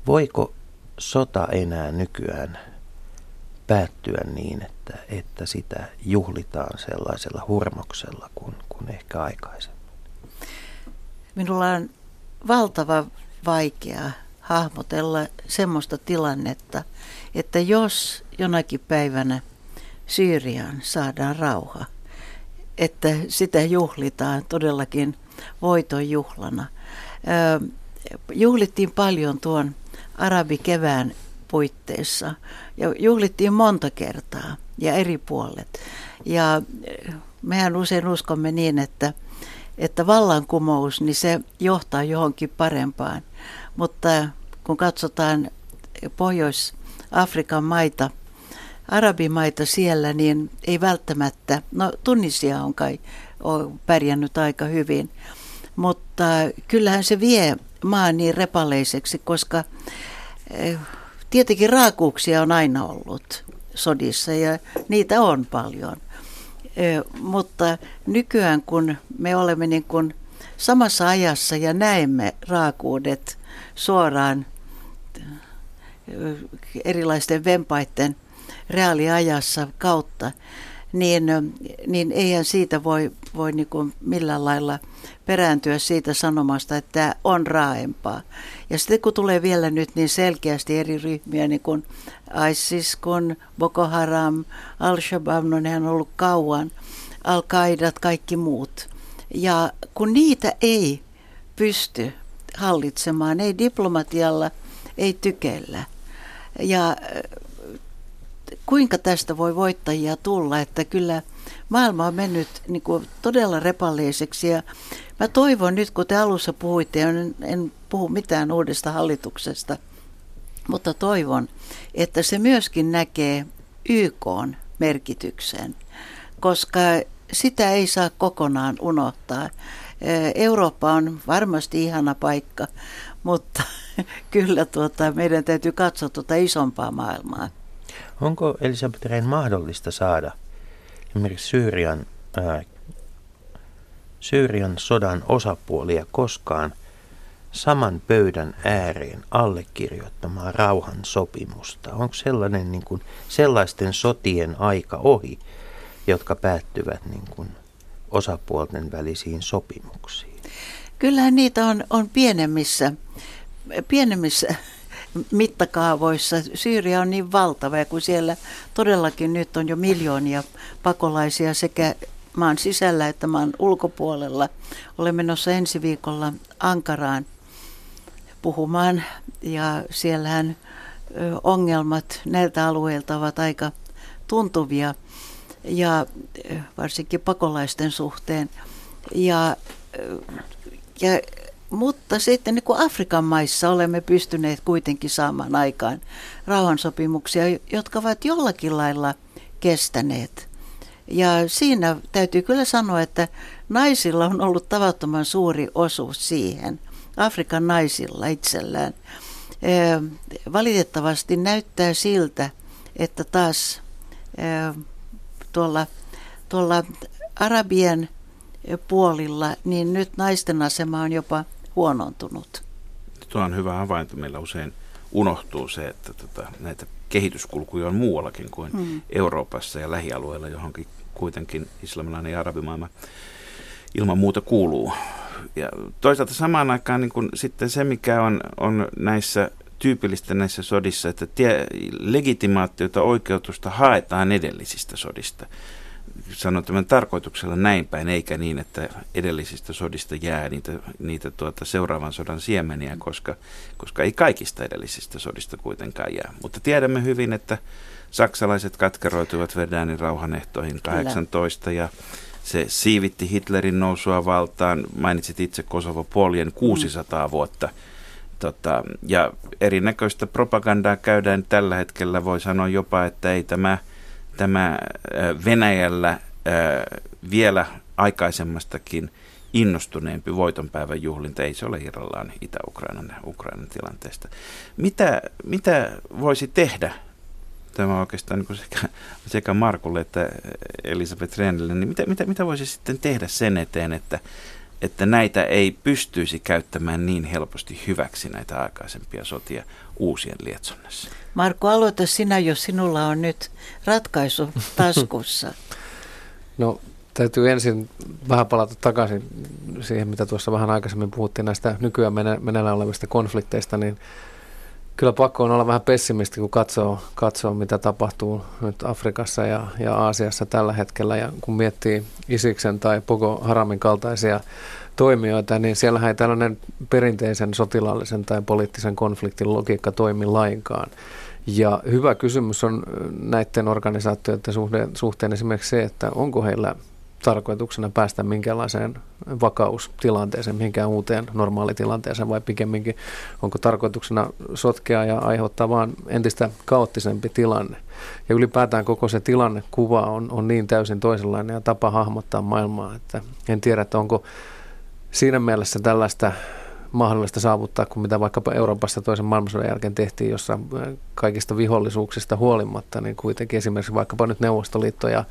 Speaker 5: Voiko sota enää nykyään päättyä niin, että, että sitä juhlitaan sellaisella hurmoksella kuin, kuin ehkä aikaisemmin?
Speaker 1: Minulla on valtava vaikea hahmotella semmoista tilannetta, että jos jonakin päivänä Syyriaan saadaan rauha, että sitä juhlitaan todellakin voiton juhlana. Juhlittiin paljon tuon arabikevään puitteissa ja juhlittiin monta kertaa ja eri puolet. Ja mehän usein uskomme niin, että, että vallankumous, niin se johtaa johonkin parempaan. Mutta kun katsotaan Pohjois-Afrikan maita, arabimaita siellä, niin ei välttämättä, no Tunisia on kai on pärjännyt aika hyvin, mutta kyllähän se vie maan niin repaleiseksi, koska eh, tietenkin raakuuksia on aina ollut sodissa ja niitä on paljon. Eh, mutta nykyään kun me olemme niin kuin samassa ajassa ja näemme raakuudet suoraan eh, erilaisten vempaiden reaaliajassa kautta, niin, niin eihän siitä voi, voi niin kuin millään lailla perääntyä siitä sanomasta, että tämä on raaempaa. Ja sitten kun tulee vielä nyt niin selkeästi eri ryhmiä, niin kuin ISIS, kun Boko Haram, Al-Shabaab, no on ollut kauan, Al-Qaidat, kaikki muut. Ja kun niitä ei pysty hallitsemaan, ei diplomatialla, ei tykellä. Ja kuinka tästä voi voittajia tulla, että kyllä maailma on mennyt niin kuin todella repalleiseksi ja mä toivon nyt, kun te alussa puhuitte, en, en puhu mitään uudesta hallituksesta, mutta toivon, että se myöskin näkee YK merkityksen, koska sitä ei saa kokonaan unohtaa. Eurooppa on varmasti ihana paikka, mutta [laughs] kyllä tuota, meidän täytyy katsoa tuota isompaa maailmaa.
Speaker 5: Onko Elisabeth Rehn mahdollista saada esimerkiksi Syyrian, ää, Syyrian sodan osapuolia koskaan saman pöydän ääreen allekirjoittamaan rauhan sopimusta? Onko sellainen niin kuin, sellaisten sotien aika ohi, jotka päättyvät niin kuin, osapuolten välisiin sopimuksiin?
Speaker 1: Kyllähän niitä on, on pienemmissä, pienemmissä mittakaavoissa. Syyria on niin valtava ja kun siellä todellakin nyt on jo miljoonia pakolaisia sekä maan sisällä että maan ulkopuolella. Olen menossa ensi viikolla Ankaraan puhumaan ja siellähän ongelmat näiltä alueilta ovat aika tuntuvia ja varsinkin pakolaisten suhteen. Ja, ja mutta sitten niin kuin Afrikan maissa olemme pystyneet kuitenkin saamaan aikaan rauhansopimuksia, jotka ovat jollakin lailla kestäneet. Ja siinä täytyy kyllä sanoa, että naisilla on ollut tavattoman suuri osuus siihen, Afrikan naisilla itsellään. Valitettavasti näyttää siltä, että taas tuolla, tuolla Arabien puolilla, niin nyt naisten asema on jopa huonontunut.
Speaker 4: Tuo on hyvä havainto. Meillä usein unohtuu se, että tota, näitä kehityskulkuja on muuallakin kuin hmm. Euroopassa ja lähialueilla, johonkin kuitenkin islamilainen ja arabimaailma ilman muuta kuuluu. Ja toisaalta samaan aikaan niin kun sitten se, mikä on, on näissä tyypillistä näissä sodissa, että tie, legitimaatiota, oikeutusta haetaan edellisistä sodista sanon tämän tarkoituksella näin päin, eikä niin, että edellisistä sodista jää niitä, niitä tuota seuraavan sodan siemeniä, koska, koska ei kaikista edellisistä sodista kuitenkaan jää. Mutta tiedämme hyvin, että saksalaiset katkeroituivat Verdanin rauhanehtoihin 18 Kyllä. ja se siivitti Hitlerin nousua valtaan. Mainitsit itse Kosovo Poljen 600 mm. vuotta. Tota, ja erinäköistä propagandaa käydään tällä hetkellä. Voi sanoa jopa, että ei tämä – tämä Venäjällä vielä aikaisemmastakin innostuneempi voitonpäivän juhlinta, ei se ole irrallaan Itä-Ukrainan Ukrainan tilanteesta. Mitä, mitä voisi tehdä, tämä oikeastaan niin sekä, sekä Markulle että Elisabeth Rennelle, niin mitä, mitä, mitä voisi sitten tehdä sen eteen, että että näitä ei pystyisi käyttämään niin helposti hyväksi näitä aikaisempia sotia uusien lietsonnassa.
Speaker 1: Marko, aloita sinä, jos sinulla on nyt ratkaisu taskussa. [laughs]
Speaker 6: No täytyy ensin vähän palata takaisin siihen, mitä tuossa vähän aikaisemmin puhuttiin näistä nykyään meneillään olevista konflikteista, niin kyllä pakko on olla vähän pessimisti, kun katsoo, katsoo mitä tapahtuu nyt Afrikassa ja, ja Aasiassa tällä hetkellä. Ja kun miettii Isiksen tai Boko Haramin kaltaisia toimijoita, niin siellähän ei tällainen perinteisen sotilaallisen tai poliittisen konfliktin logiikka toimi lainkaan. Ja hyvä kysymys on näiden organisaatioiden suhteen, suhteen esimerkiksi se, että onko heillä tarkoituksena päästä minkälaiseen vakaustilanteeseen, mihinkään uuteen normaalitilanteeseen vai pikemminkin onko tarkoituksena sotkea ja aiheuttaa vaan entistä kaoottisempi tilanne. Ja ylipäätään koko se tilannekuva on, on niin täysin toisenlainen ja tapa hahmottaa maailmaa, että en tiedä, että onko siinä mielessä tällaista mahdollista saavuttaa kuin mitä vaikkapa Euroopassa toisen maailmansodan jälkeen tehtiin, jossa kaikista vihollisuuksista huolimatta, niin kuitenkin esimerkiksi vaikkapa nyt Neuvostoliitto ja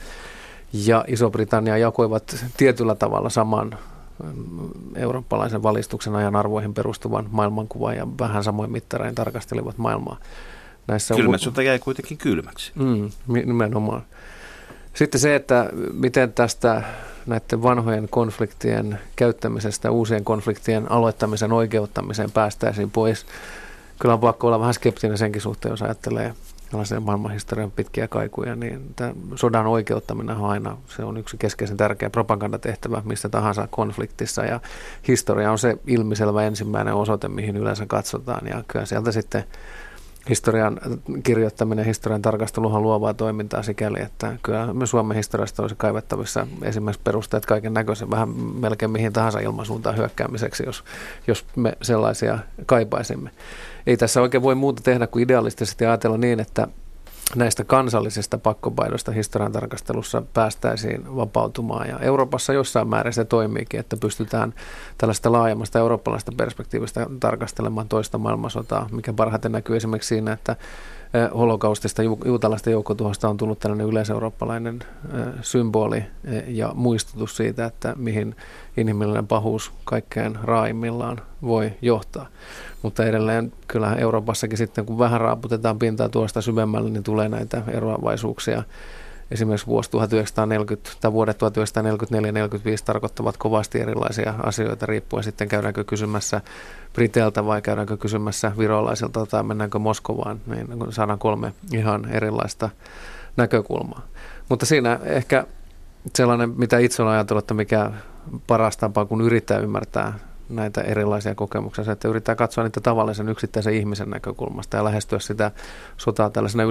Speaker 6: ja Iso-Britannia jakoivat tietyllä tavalla saman mm, eurooppalaisen valistuksen ajan arvoihin perustuvan maailmankuvan ja vähän samoin mittarein tarkastelivat maailmaa.
Speaker 4: Näissä Kylmät sota jäi kuitenkin kylmäksi.
Speaker 6: Mm, nimenomaan. Sitten se, että miten tästä näiden vanhojen konfliktien käyttämisestä uusien konfliktien aloittamisen oikeuttamiseen päästäisiin pois. Kyllä on pakko olla vähän skeptinen senkin suhteen, jos ajattelee tällaisen maailmanhistorian pitkiä kaikuja, niin tämän sodan oikeuttaminen on aina se on yksi keskeisen tärkeä propagandatehtävä missä tahansa konfliktissa ja historia on se ilmiselvä ensimmäinen osoite, mihin yleensä katsotaan ja kyllä sieltä sitten historian kirjoittaminen, historian tarkasteluhan luovaa toimintaa sikäli, että kyllä me Suomen historiasta olisi kaivettavissa esimerkiksi perusteet kaiken näköisen vähän melkein mihin tahansa ilmansuuntaan hyökkäämiseksi, jos, jos me sellaisia kaipaisimme. Ei tässä oikein voi muuta tehdä kuin idealistisesti ajatella niin, että näistä kansallisista pakkopaidoista historian tarkastelussa päästäisiin vapautumaan. Ja Euroopassa jossain määrin se toimiikin, että pystytään tällaista laajemmasta eurooppalaista perspektiivistä tarkastelemaan toista maailmansotaa, mikä parhaiten näkyy esimerkiksi siinä, että holokaustista, juutalaista joukkotuhosta on tullut tällainen yleiseurooppalainen symboli ja muistutus siitä, että mihin inhimillinen pahuus kaikkein raaimmillaan voi johtaa. Mutta edelleen kyllähän Euroopassakin sitten, kun vähän raaputetaan pintaa tuosta syvemmälle, niin tulee näitä eroavaisuuksia esimerkiksi vuosi 1940 tai vuodet 1944-1945 tarkoittavat kovasti erilaisia asioita riippuen sitten käydäänkö kysymässä Briteiltä vai käydäänkö kysymässä virolaisilta tai mennäänkö Moskovaan, niin saadaan kolme ihan erilaista näkökulmaa. Mutta siinä ehkä sellainen, mitä itse olen ajatellut, että mikä paras tapa, kun yrittää ymmärtää näitä erilaisia kokemuksia, että yrittää katsoa niitä tavallisen yksittäisen ihmisen näkökulmasta ja lähestyä sitä sotaa tällaisena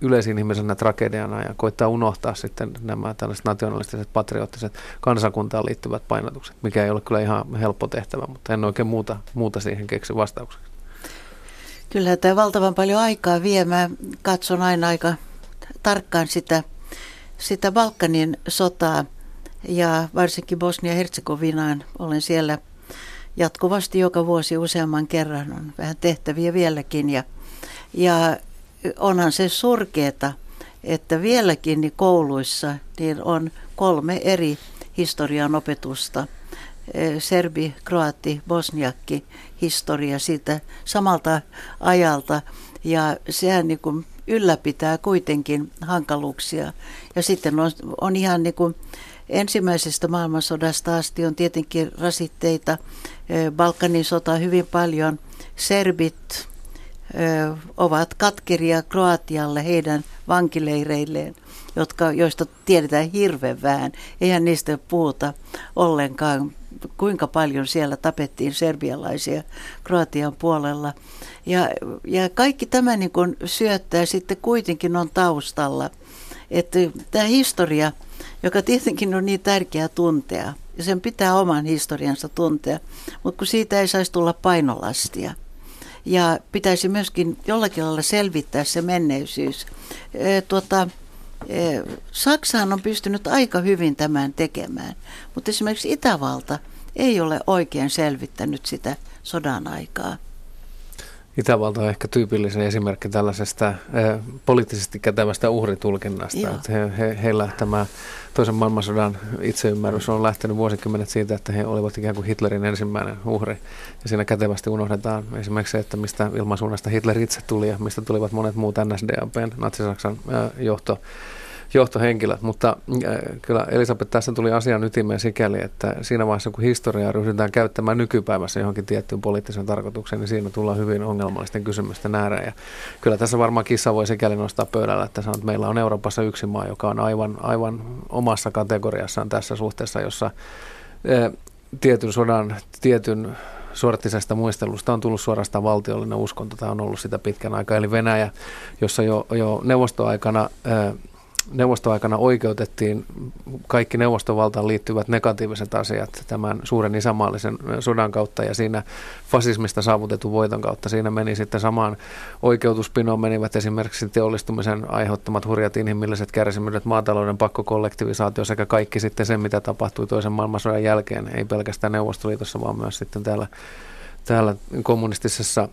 Speaker 6: yleisinhmisenä tragediana ja koittaa unohtaa sitten nämä tällaiset nationalistiset, patriottiset kansakuntaan liittyvät painotukset, mikä ei ole kyllä ihan helppo tehtävä, mutta en oikein muuta, muuta siihen keksi vastaukseksi.
Speaker 1: Kyllä tämä valtavan paljon aikaa vie. Mä katson aina aika tarkkaan sitä, sitä Balkanin sotaa ja varsinkin Bosnia-Herzegovinaan olen siellä – jatkuvasti joka vuosi useamman kerran on vähän tehtäviä vieläkin. Ja, ja onhan se surkeeta, että vieläkin niin kouluissa niin on kolme eri historian opetusta. Serbi, kroati, bosniakki historia siitä samalta ajalta. Ja sehän niin kuin ylläpitää kuitenkin hankaluuksia. Ja sitten on, on ihan niin kuin ensimmäisestä maailmansodasta asti on tietenkin rasitteita. Balkanin sota hyvin paljon. Serbit ovat katkeria Kroatialle heidän vankileireilleen, jotka, joista tiedetään hirveän vähän. Eihän niistä puhuta ollenkaan, kuinka paljon siellä tapettiin serbialaisia Kroatian puolella. Ja, ja kaikki tämä niin kuin syöttää sitten kuitenkin on taustalla. Että tämä historia – joka tietenkin on niin tärkeää tuntea. Ja sen pitää oman historiansa tuntea, mutta kun siitä ei saisi tulla painolastia. Ja pitäisi myöskin jollakin lailla selvittää se menneisyys. E, tuota, e, on pystynyt aika hyvin tämän tekemään, mutta esimerkiksi Itävalta ei ole oikein selvittänyt sitä sodan aikaa.
Speaker 6: Itävalta on ehkä tyypillisen esimerkki tällaisesta eh, poliittisesti kätevästä uhritulkinnasta. Että he, he, heillä tämä toisen maailmansodan itseymmärrys on lähtenyt vuosikymmenet siitä, että he olivat ikään kuin Hitlerin ensimmäinen uhri. Ja siinä kätevästi unohdetaan esimerkiksi se, että mistä ilmansuunnasta Hitler itse tuli ja mistä tulivat monet muut NSDAPn, Natsi-Saksan eh, johto johtohenkilöt, mutta äh, kyllä Elisabeth tässä tuli asian ytimeen sikäli, että siinä vaiheessa kun historiaa ryhdytään käyttämään nykypäivässä johonkin tiettyyn poliittiseen tarkoitukseen, niin siinä tullaan hyvin ongelmallisten kysymysten ääreen. Ja kyllä tässä varmaan kissa voi sikäli nostaa pöydällä, että, sanoo, että meillä on Euroopassa yksi maa, joka on aivan, aivan omassa kategoriassaan tässä suhteessa, jossa äh, tietyn sodan, tietyn sorttisesta muistelusta on tullut suorastaan valtiollinen uskonto. Tämä on ollut sitä pitkän aikaa. Eli Venäjä, jossa jo, jo neuvostoaikana äh, neuvostoaikana oikeutettiin kaikki neuvostovaltaan liittyvät negatiiviset asiat tämän suuren isämaallisen sodan kautta ja siinä fasismista saavutetun voiton kautta. Siinä meni sitten samaan oikeutuspinoon menivät esimerkiksi teollistumisen aiheuttamat hurjat inhimilliset kärsimykset, maatalouden pakkokollektivisaatio sekä kaikki sitten se, mitä tapahtui toisen maailmansodan jälkeen, ei pelkästään Neuvostoliitossa, vaan myös sitten täällä, täällä kommunistisessa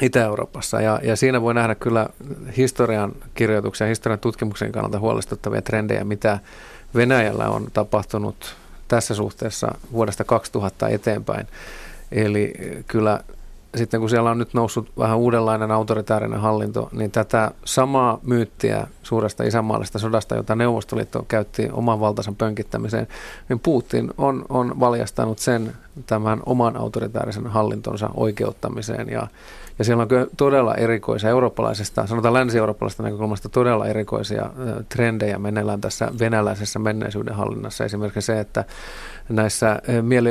Speaker 6: Itä-Euroopassa. Ja, ja siinä voi nähdä kyllä historian kirjoituksen ja historian tutkimuksen kannalta huolestuttavia trendejä, mitä Venäjällä on tapahtunut tässä suhteessa vuodesta 2000 eteenpäin. Eli kyllä sitten kun siellä on nyt noussut vähän uudenlainen autoritaarinen hallinto, niin tätä samaa myyttiä suuresta isänmaallisesta sodasta, jota Neuvostoliitto käytti oman valtansa pönkittämiseen, niin Putin on, on valjastanut sen tämän oman autoritaarisen hallintonsa oikeuttamiseen. Ja, ja siellä on kyllä todella erikoisia eurooppalaisesta, sanotaan länsi-eurooppalaisesta näkökulmasta todella erikoisia trendejä meneillään tässä venäläisessä menneisyyden hallinnassa. Esimerkiksi se, että näissä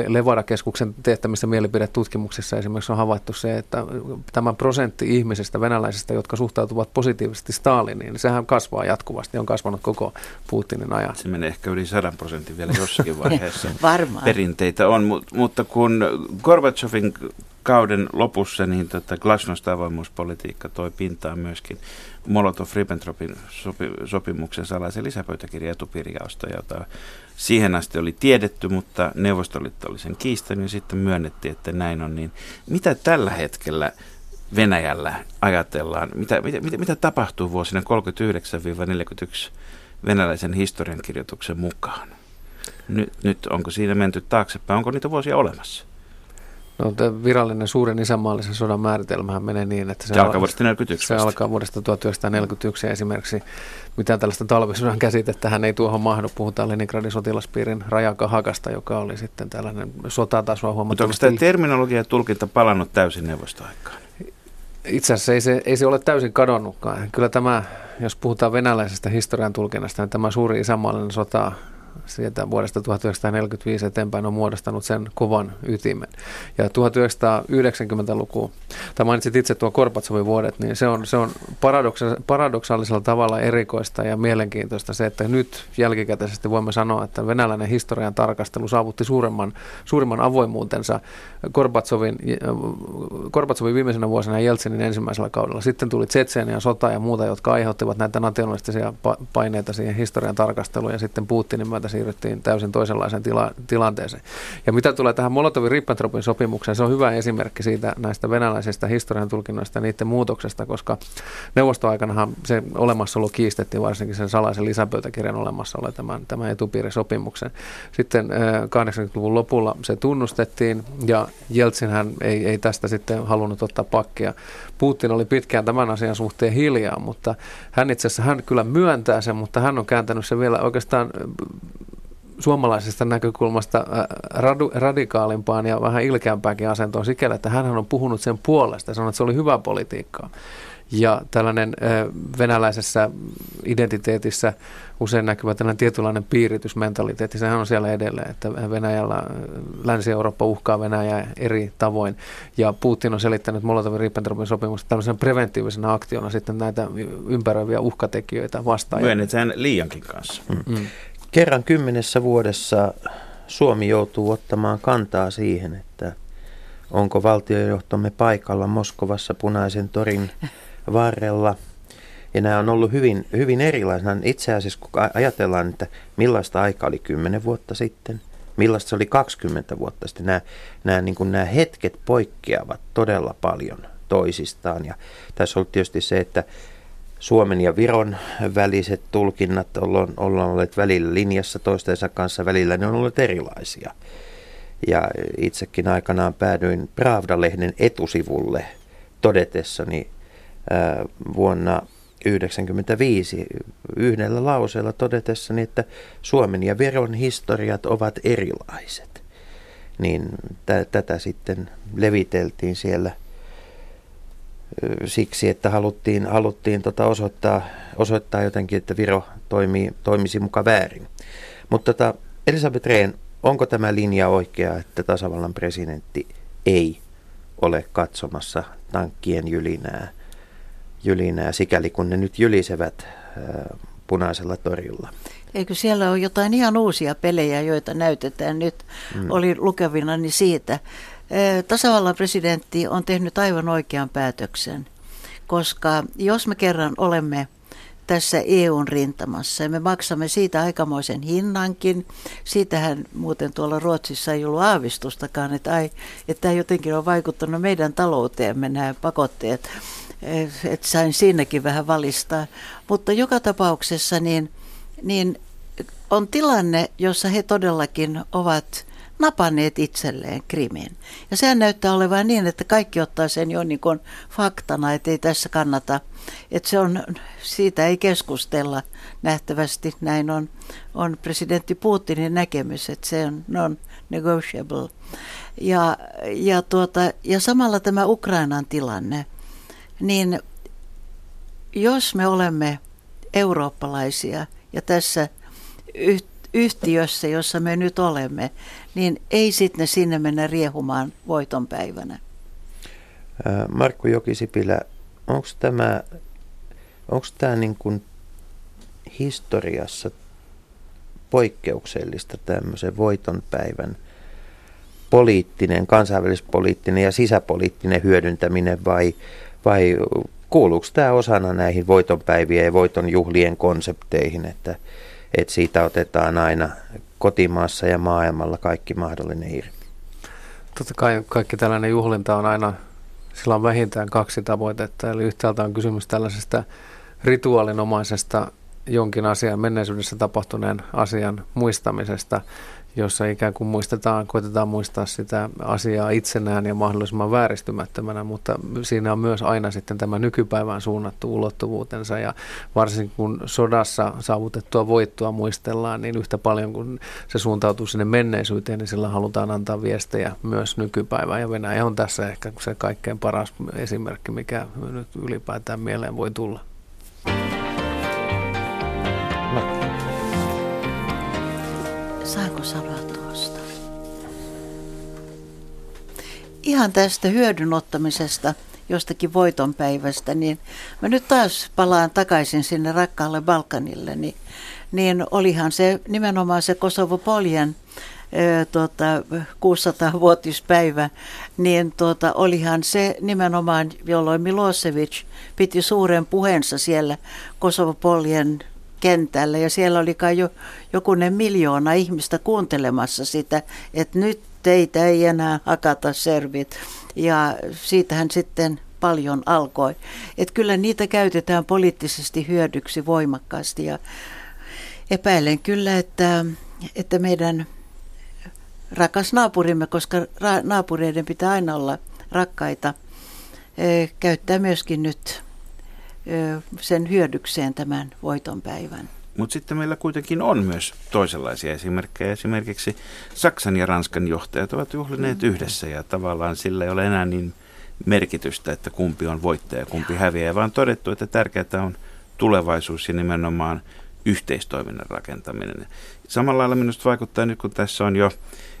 Speaker 6: Levada-keskuksen teettämissä mielipidetutkimuksissa esimerkiksi on havaittu se, että tämä prosentti ihmisistä, venäläisistä, jotka suhtautuvat positiivisesti Staliniin, niin sehän kasvaa jatkuvasti, on kasvanut koko Putinin ajan.
Speaker 4: Se menee ehkä yli 100 prosentin vielä jossakin [laughs] vaiheessa.
Speaker 1: Varmaan.
Speaker 4: Perinteitä on, mutta kun Gorbachevin kauden lopussa niin tota Glasnost avoimuuspolitiikka toi pintaan myöskin Molotov-Ribbentropin sopi, sopimuksen salaisen lisäpöytäkirjan etupiirijaosta, jota siihen asti oli tiedetty, mutta Neuvostoliitto oli sen kiistänyt ja sitten myönnettiin, että näin on. Niin mitä tällä hetkellä Venäjällä ajatellaan? Mitä, mitä, mitä, mitä tapahtuu vuosina 39-41 venäläisen historiankirjoituksen mukaan? Nyt, nyt onko siinä menty taaksepäin? Onko niitä vuosia olemassa?
Speaker 6: No, virallinen suuren isänmaallisen sodan määritelmähän menee niin, että se,
Speaker 4: se alkaa vuodesta 1941.
Speaker 6: Se alkaa vuodesta 1941 ja esimerkiksi mitään tällaista talvisodan käsitettähän ei tuohon mahdu. Puhutaan Leningradin sotilaspiirin rajakahakasta, joka oli sitten tällainen sotatasoa huomattavasti.
Speaker 4: Mutta onko tämä terminologia ja tulkinta palannut täysin neuvostoaikaan?
Speaker 6: Itse asiassa ei se, ei se ole täysin kadonnutkaan. Kyllä tämä, jos puhutaan venäläisestä historian tulkinnasta, niin tämä suuri isänmaallinen sota sieltä vuodesta 1945 eteenpäin on muodostanut sen kovan ytimen. Ja 1990-luku, tai mainitsit itse tuo Korpatsovin vuodet, niin se on, se on paradoksa- paradoksaalisella tavalla erikoista ja mielenkiintoista se, että nyt jälkikäteisesti voimme sanoa, että venäläinen historian tarkastelu saavutti suuremman, suurimman avoimuutensa Korpatsovin, Korpatsovin viimeisenä vuosina ja Jeltsinin ensimmäisellä kaudella. Sitten tuli Tsetseenian sota ja muuta, jotka aiheuttivat näitä nationalistisia paineita siihen historian tarkasteluun ja sitten Putinin myötä siirryttiin täysin toisenlaiseen tila- tilanteeseen. Ja mitä tulee tähän Molotovin-Ribbentropin sopimukseen, se on hyvä esimerkki siitä näistä venäläisistä historian tulkinnoista ja niiden muutoksesta, koska neuvostoaikanahan se olemassaolo kiistettiin varsinkin sen salaisen lisäpöytäkirjan olemassaolo tämän, tämän etupiirisopimuksen. Sitten 80-luvun lopulla se tunnustettiin ja Jeltsinhän ei, ei tästä sitten halunnut ottaa pakkia. Putin oli pitkään tämän asian suhteen hiljaa, mutta hän itse asiassa hän kyllä myöntää sen, mutta hän on kääntänyt sen vielä oikeastaan suomalaisesta näkökulmasta radu, radikaalimpaan ja vähän ilkeämpääkin asentoon sikäli, että hän on puhunut sen puolesta ja sanonut, että se oli hyvää politiikkaa. Ja tällainen venäläisessä identiteetissä usein näkyvä tällainen tietynlainen piiritysmentaliteetti, sehän on siellä edelleen, että Venäjällä, Länsi-Eurooppa uhkaa Venäjää eri tavoin. Ja Putin on selittänyt Molotovin-Ribbentropin sopimusta tällaisen preventiivisena aktiona sitten näitä ympäröiviä uhkatekijöitä vastaan.
Speaker 4: Myönnetään liiankin kanssa. Mm. Mm.
Speaker 5: Kerran kymmenessä vuodessa Suomi joutuu ottamaan kantaa siihen, että onko valtiojohtomme paikalla Moskovassa punaisen torin varrella. Ja nämä on ollut hyvin, hyvin erilaisia. Itse asiassa kun ajatellaan, että millaista aikaa oli 10 vuotta sitten, millaista se oli 20 vuotta sitten, nämä, nämä, niin kuin nämä hetket poikkeavat todella paljon toisistaan. Ja tässä on tietysti se, että Suomen ja Viron väliset tulkinnat ollaan, ollaan olleet välillä linjassa toistensa kanssa, välillä ne on olleet erilaisia. Ja itsekin aikanaan päädyin Pravda-lehden etusivulle todetessani ää, vuonna 1995 yhdellä lauseella todetessani, että Suomen ja Viron historiat ovat erilaiset. Niin t- tätä sitten leviteltiin siellä siksi, että haluttiin, haluttiin tota osoittaa, osoittaa jotenkin, että Viro toimii, toimisi muka väärin. Mutta tota, Elisabeth Rehn, onko tämä linja oikea, että tasavallan presidentti ei ole katsomassa tankkien jylinää, jylinää sikäli kun ne nyt jylisevät punaisella torilla?
Speaker 1: Eikö siellä ole jotain ihan uusia pelejä, joita näytetään nyt? Mm. Oli lukevinani siitä. Tasavallan presidentti on tehnyt aivan oikean päätöksen, koska jos me kerran olemme tässä EUn rintamassa. Ja me maksamme siitä aikamoisen hinnankin. Siitähän muuten tuolla Ruotsissa ei ollut aavistustakaan, että, ai, että tämä jotenkin on vaikuttanut meidän talouteemme nämä pakotteet. Että sain siinäkin vähän valistaa. Mutta joka tapauksessa niin, niin on tilanne, jossa he todellakin ovat napanneet itselleen krimin. Ja sehän näyttää olevan niin, että kaikki ottaa sen jo niin kuin faktana, että ei tässä kannata, että se on, siitä ei keskustella nähtävästi. Näin on, on presidentti Putinin näkemys, että se on non-negotiable. Ja, ja, tuota, ja samalla tämä Ukrainan tilanne, niin jos me olemme eurooppalaisia ja tässä yhtiössä, jossa me nyt olemme, niin ei sitten sinne mennä riehumaan voiton päivänä.
Speaker 5: Markku Jokisipilä, onko tämä, onko tämä niin kuin historiassa poikkeuksellista tämmöisen voiton päivän poliittinen, kansainvälispoliittinen ja sisäpoliittinen hyödyntäminen vai, vai kuuluuko tämä osana näihin voitonpäivien ja voiton juhlien konsepteihin, että, että siitä otetaan aina kotimaassa ja maailmalla kaikki mahdollinen irti.
Speaker 6: Totta kai kaikki tällainen juhlinta on aina, sillä on vähintään kaksi tavoitetta. Eli yhtäältä on kysymys tällaisesta rituaalinomaisesta jonkin asian menneisyydessä tapahtuneen asian muistamisesta jossa ikään kuin muistetaan, koitetaan muistaa sitä asiaa itsenään ja mahdollisimman vääristymättömänä, mutta siinä on myös aina sitten tämä nykypäivään suunnattu ulottuvuutensa ja varsinkin kun sodassa saavutettua voittoa muistellaan, niin yhtä paljon kuin se suuntautuu sinne menneisyyteen, niin sillä halutaan antaa viestejä myös nykypäivään ja Venäjä on tässä ehkä se kaikkein paras esimerkki, mikä nyt ylipäätään mieleen voi tulla.
Speaker 1: Saanko sanoa tuosta? Ihan tästä hyödynottamisesta jostakin voitonpäivästä, niin mä nyt taas palaan takaisin sinne rakkaalle Balkanille, niin, niin olihan se nimenomaan se Kosovo Poljen tuota, 600-vuotispäivä, niin tuota, olihan se nimenomaan, jolloin Milosevic piti suuren puheensa siellä Kosovo Poljen kentällä ja siellä oli kai jo jokunen miljoona ihmistä kuuntelemassa sitä, että nyt teitä ei enää hakata servit. Ja siitähän sitten paljon alkoi. Että kyllä niitä käytetään poliittisesti hyödyksi voimakkaasti ja epäilen kyllä, että, että meidän rakas naapurimme, koska ra- naapureiden pitää aina olla rakkaita, eh, käyttää myöskin nyt sen hyödykseen tämän voitonpäivän.
Speaker 4: Mutta sitten meillä kuitenkin on myös toisenlaisia esimerkkejä. Esimerkiksi Saksan ja Ranskan johtajat ovat juhlineet mm. yhdessä ja tavallaan sillä ei ole enää niin merkitystä, että kumpi on voittaja ja kumpi häviää, vaan todettu, että tärkeää on tulevaisuus ja nimenomaan yhteistoiminnan rakentaminen. Samalla lailla minusta vaikuttaa nyt, kun tässä on jo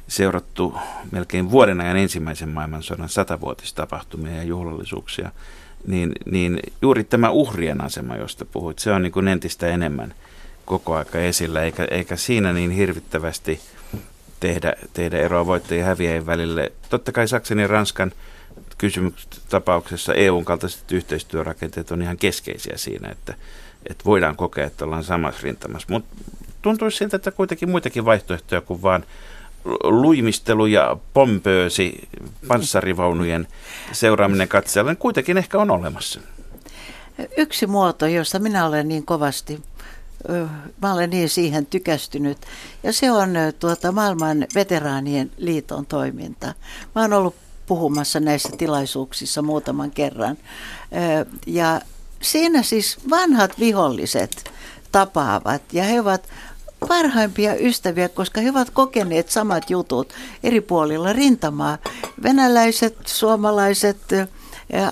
Speaker 4: seurattu melkein vuoden ajan ensimmäisen maailmansodan satavuotistapahtumia ja juhlallisuuksia, niin, niin juuri tämä uhrien asema, josta puhuit, se on niin kuin entistä enemmän koko aika esillä, eikä, eikä siinä niin hirvittävästi tehdä, tehdä eroa voittajien ja häviäjien välille. Totta kai Saksan ja Ranskan tapauksessa EUn kaltaiset yhteistyörakenteet on ihan keskeisiä siinä, että, että voidaan kokea, että ollaan samassa rintamassa. Mutta tuntuisi siltä, että kuitenkin muitakin vaihtoehtoja kuin vaan luimistelu ja pompöösi panssarivaunujen seuraaminen katseella kuitenkin ehkä on olemassa.
Speaker 1: Yksi muoto, josta minä olen niin kovasti, mä olen niin siihen tykästynyt, ja se on tuota maailman veteraanien liiton toiminta. Mä oon ollut puhumassa näissä tilaisuuksissa muutaman kerran. Ja siinä siis vanhat viholliset tapaavat ja he ovat parhaimpia ystäviä, koska he ovat kokeneet samat jutut eri puolilla rintamaa. Venäläiset, suomalaiset,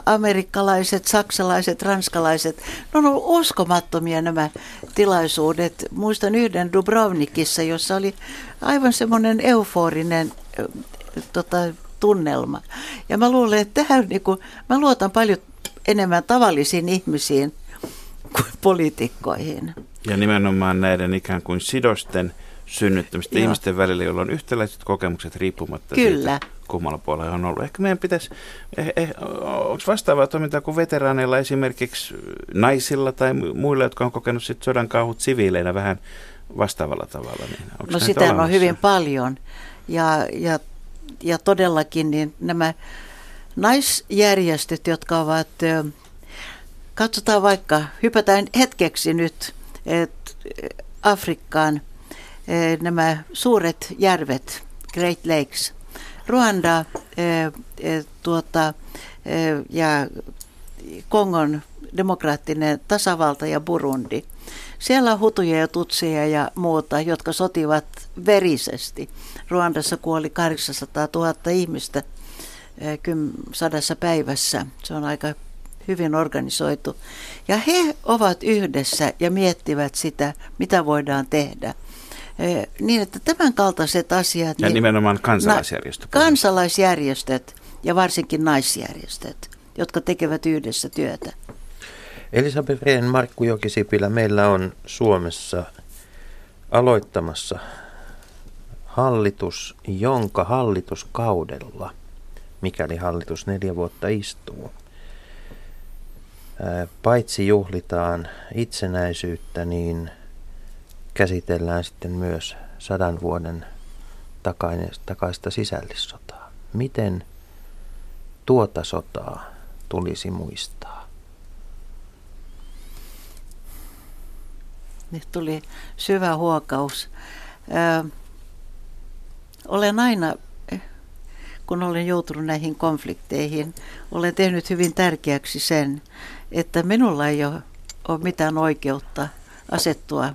Speaker 1: amerikkalaiset, saksalaiset, ranskalaiset. Ne on ollut uskomattomia nämä tilaisuudet. Muistan yhden Dubrovnikissa, jossa oli aivan semmoinen euforinen tota, tunnelma. Ja mä luulen, että tähän, niin kuin, mä luotan paljon enemmän tavallisiin ihmisiin kuin poliitikkoihin.
Speaker 4: Ja nimenomaan näiden ikään kuin sidosten synnyttämistä Joo. ihmisten välillä, joilla on yhtäläiset kokemukset riippumatta
Speaker 1: Kyllä.
Speaker 4: siitä, kummalla puolella on ollut. Ehkä meidän pitäisi, eh, eh, onko vastaavaa toimintaa kuin veteraaneilla esimerkiksi naisilla tai muilla, jotka on kokenut sit sodan kauhut siviileinä vähän vastaavalla tavalla? Niin
Speaker 1: no sitä on hyvin paljon. Ja, ja, ja todellakin niin nämä naisjärjestöt, jotka ovat, katsotaan vaikka, hypätään hetkeksi nyt Afrikkaan, nämä suuret järvet, Great Lakes, Ruanda tuota, ja Kongon demokraattinen tasavalta ja Burundi. Siellä on hutuja ja tutseja ja muuta, jotka sotivat verisesti. Ruandassa kuoli 800 000 ihmistä sadassa päivässä. Se on aika hyvin organisoitu. Ja he ovat yhdessä ja miettivät sitä, mitä voidaan tehdä. Niin, että tämän kaltaiset asiat...
Speaker 4: Ja niin, nimenomaan kansalaisjärjestöt.
Speaker 1: Na, kansalaisjärjestöt ja varsinkin naisjärjestöt, jotka tekevät yhdessä työtä.
Speaker 5: Elisabeth Rehn, Markku Jokisipilä, meillä on Suomessa aloittamassa hallitus, jonka hallituskaudella, mikäli hallitus neljä vuotta istuu, paitsi juhlitaan itsenäisyyttä, niin käsitellään sitten myös sadan vuoden takaista sisällissotaa. Miten tuota sotaa tulisi muistaa?
Speaker 1: Nyt tuli syvä huokaus. Olen aina kun olen joutunut näihin konflikteihin, olen tehnyt hyvin tärkeäksi sen, että minulla ei ole, ole mitään oikeutta asettua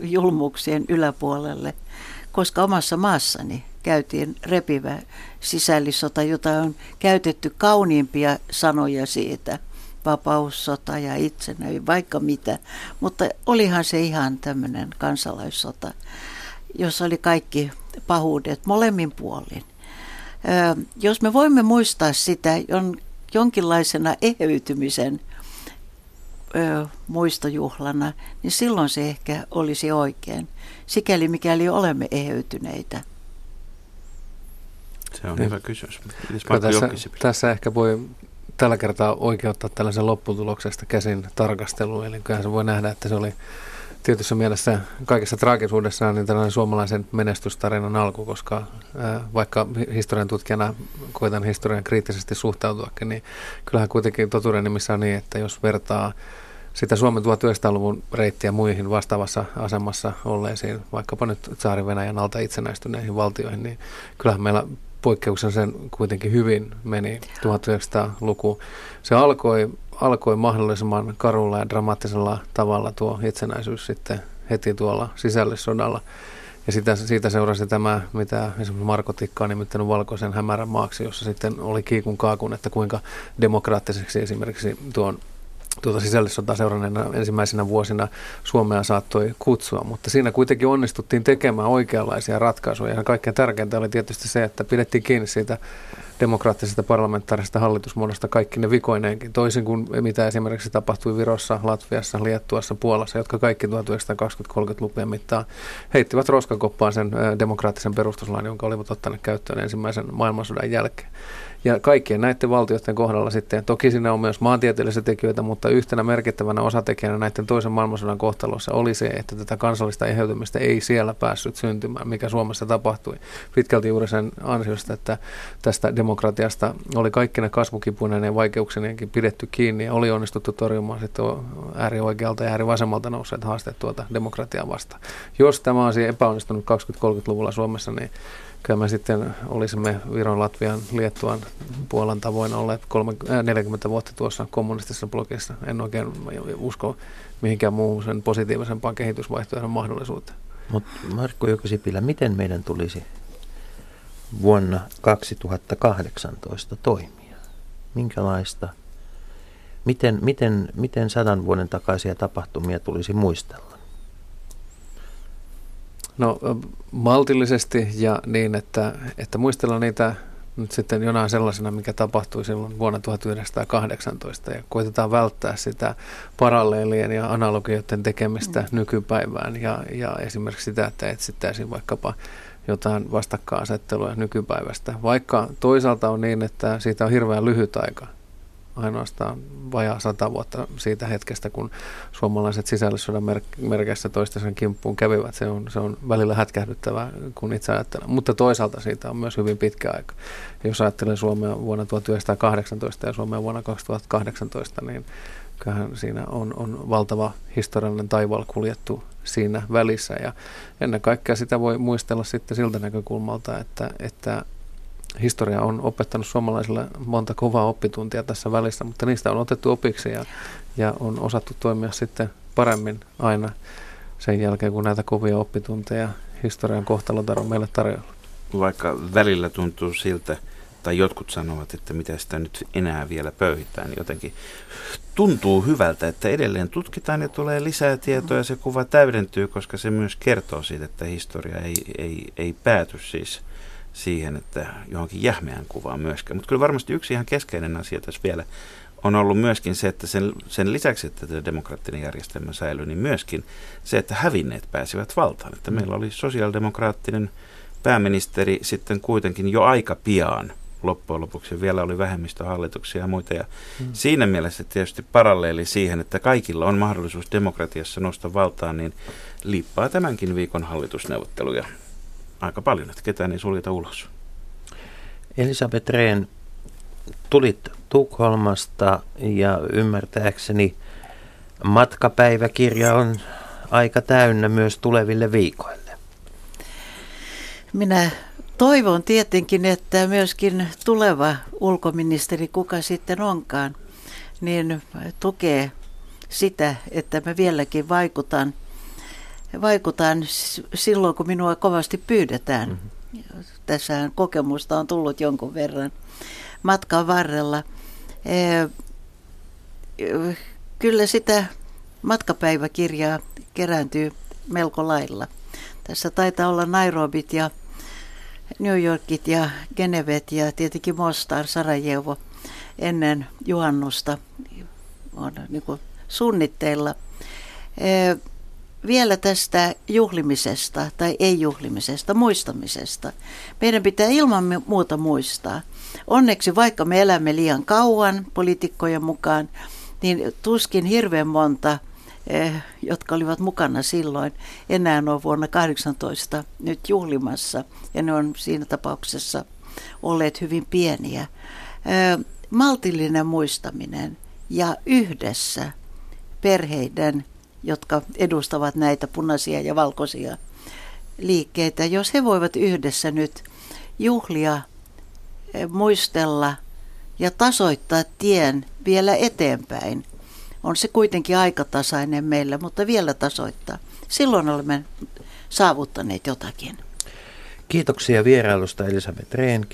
Speaker 1: julmuuksien yläpuolelle, koska omassa maassani käytiin repivä sisällissota, jota on käytetty kauniimpia sanoja siitä, vapaussota ja itsenäisyys, vaikka mitä. Mutta olihan se ihan tämmöinen kansalaissota, jossa oli kaikki pahuudet molemmin puolin. Jos me voimme muistaa sitä on jonkinlaisena eheytymisen ö, muistojuhlana, niin silloin se ehkä olisi oikein, sikäli mikäli olemme eheytyneitä.
Speaker 4: Se on niin. hyvä kysymys.
Speaker 6: Tässä, tässä ehkä voi tällä kertaa oikeuttaa tällaisen lopputuloksesta käsin tarkasteluun, eli kyllähän se voi nähdä, että se oli tietyssä mielessä kaikessa traagisuudessaan niin tällainen suomalaisen menestystarinan alku, koska ää, vaikka historian tutkijana koitan historian kriittisesti suhtautuakin, niin kyllähän kuitenkin totuuden nimissä on niin, että jos vertaa sitä Suomen 1900-luvun reittiä muihin vastaavassa asemassa olleisiin, vaikkapa nyt Tsaari Venäjän alta itsenäistyneihin valtioihin, niin kyllähän meillä poikkeuksen sen kuitenkin hyvin meni 1900-luku. Se alkoi alkoi mahdollisimman karulla ja dramaattisella tavalla tuo itsenäisyys sitten heti tuolla sisällissodalla. Ja sitä, siitä seurasi tämä, mitä esimerkiksi Marko Tikka on nimittänyt valkoisen hämärän maaksi, jossa sitten oli kiikun kaakun, että kuinka demokraattiseksi esimerkiksi tuon tuota sisällissotaa seuranneena ensimmäisenä vuosina Suomea saattoi kutsua, mutta siinä kuitenkin onnistuttiin tekemään oikeanlaisia ratkaisuja. Ja kaikkein tärkeintä oli tietysti se, että pidettiin kiinni siitä demokraattisesta parlamentaarisesta hallitusmuodosta kaikki ne vikoineenkin, toisin kuin mitä esimerkiksi tapahtui Virossa, Latviassa, Liettuassa, Puolassa, jotka kaikki 1920-30-lukujen mittaan heittivät roskakoppaan sen demokraattisen perustuslain, jonka olivat ottaneet käyttöön ensimmäisen maailmansodan jälkeen. Ja kaikkien näiden valtioiden kohdalla sitten, toki siinä on myös maantieteellisiä tekijöitä, mutta yhtenä merkittävänä osatekijänä näiden toisen maailmansodan kohtalossa oli se, että tätä kansallista eheytymistä ei siellä päässyt syntymään, mikä Suomessa tapahtui. Pitkälti juuri sen ansiosta, että tästä demokratiasta oli kaikki ne kasvukipuinen ja vaikeuksinenkin pidetty kiinni ja oli onnistuttu torjumaan sitten äärioikealta ja äärivasemmalta nousseet haasteet tuota demokratiaa vastaan. Jos tämä olisi epäonnistunut 20-30-luvulla Suomessa, niin kyllä me sitten olisimme Viron, Latvian, Liettuan, Puolan tavoin olleet 30, 40 vuotta tuossa kommunistisessa blogissa. En oikein usko mihinkään muuhun sen positiivisempaan kehitysvaihtoehdon mahdollisuuteen.
Speaker 5: Mutta Markku Jokosipilä, miten meidän tulisi vuonna 2018 toimia? Minkälaista? Miten, miten, miten sadan vuoden takaisia tapahtumia tulisi muistella?
Speaker 6: No maltillisesti ja niin, että, että muistellaan niitä nyt sitten jonain sellaisena, mikä tapahtui silloin vuonna 1918 ja koitetaan välttää sitä paralleelien ja analogioiden tekemistä mm. nykypäivään ja, ja esimerkiksi sitä, että etsittäisiin vaikkapa jotain vastakkainasettelua nykypäivästä. Vaikka toisaalta on niin, että siitä on hirveän lyhyt aika, ainoastaan vajaa sata vuotta siitä hetkestä, kun suomalaiset sisällissodan mer- merkeissä toistensa kimppuun kävivät. Se on, se on välillä hätkähdyttävää, kun itse ajattelen. Mutta toisaalta siitä on myös hyvin pitkä aika. Jos ajattelen Suomea vuonna 1918 ja Suomea vuonna 2018, niin kyllähän siinä on, on valtava historiallinen taivaalla kuljettu siinä välissä. Ja ennen kaikkea sitä voi muistella sitten siltä näkökulmalta, että, että historia on opettanut suomalaisille monta kovaa oppituntia tässä välissä, mutta niistä on otettu opiksi ja, ja on osattu toimia sitten paremmin aina sen jälkeen, kun näitä kovia oppitunteja historian kohtalotar on meille tarjolla.
Speaker 4: Vaikka välillä tuntuu siltä, tai jotkut sanovat, että mitä sitä nyt enää vielä pöyhitään, niin jotenkin tuntuu hyvältä, että edelleen tutkitaan ja tulee lisää tietoa ja se kuva täydentyy, koska se myös kertoo siitä, että historia ei, ei, ei pääty siis siihen, että johonkin jähmeään kuvaan myöskään. Mutta kyllä varmasti yksi ihan keskeinen asia tässä vielä on ollut myöskin se, että sen, sen lisäksi, että tämä demokraattinen järjestelmä säilyy, niin myöskin se, että hävinneet pääsivät valtaan. Että meillä oli sosiaalidemokraattinen pääministeri sitten kuitenkin jo aika pian loppujen lopuksi. Vielä oli vähemmistöhallituksia ja muita. Ja hmm. Siinä mielessä tietysti paralleeli siihen, että kaikilla on mahdollisuus demokratiassa nostaa valtaan, niin liippaa tämänkin viikon hallitusneuvotteluja aika paljon, että ketään ei suljeta ulos.
Speaker 5: Elisabeth Rehn, tulit Tukholmasta ja ymmärtääkseni matkapäiväkirja on aika täynnä myös tuleville viikoille.
Speaker 1: Minä toivon tietenkin, että myöskin tuleva ulkoministeri, kuka sitten onkaan, niin tukee sitä, että mä vieläkin vaikutan – vaikutan silloin, kun minua kovasti pyydetään. Mm-hmm. Tässähän kokemusta on tullut jonkun verran matkan varrella. Kyllä sitä matkapäiväkirjaa kerääntyy melko lailla. Tässä taitaa olla Nairobit ja New Yorkit ja Genevet ja tietenkin Mostar, Sarajevo ennen juhannusta on niin suunnitteilla vielä tästä juhlimisesta tai ei-juhlimisesta, muistamisesta. Meidän pitää ilman muuta muistaa. Onneksi vaikka me elämme liian kauan poliitikkojen mukaan, niin tuskin hirveän monta, eh, jotka olivat mukana silloin, enää on vuonna 18 nyt juhlimassa. Ja ne on siinä tapauksessa olleet hyvin pieniä. Eh, maltillinen muistaminen ja yhdessä perheiden jotka edustavat näitä punaisia ja valkoisia liikkeitä, jos he voivat yhdessä nyt juhlia, eh, muistella ja tasoittaa tien vielä eteenpäin, on se kuitenkin aikatasainen meillä, mutta vielä tasoittaa. Silloin olemme saavuttaneet jotakin.
Speaker 5: Kiitoksia vierailusta Elisabeth Rehn,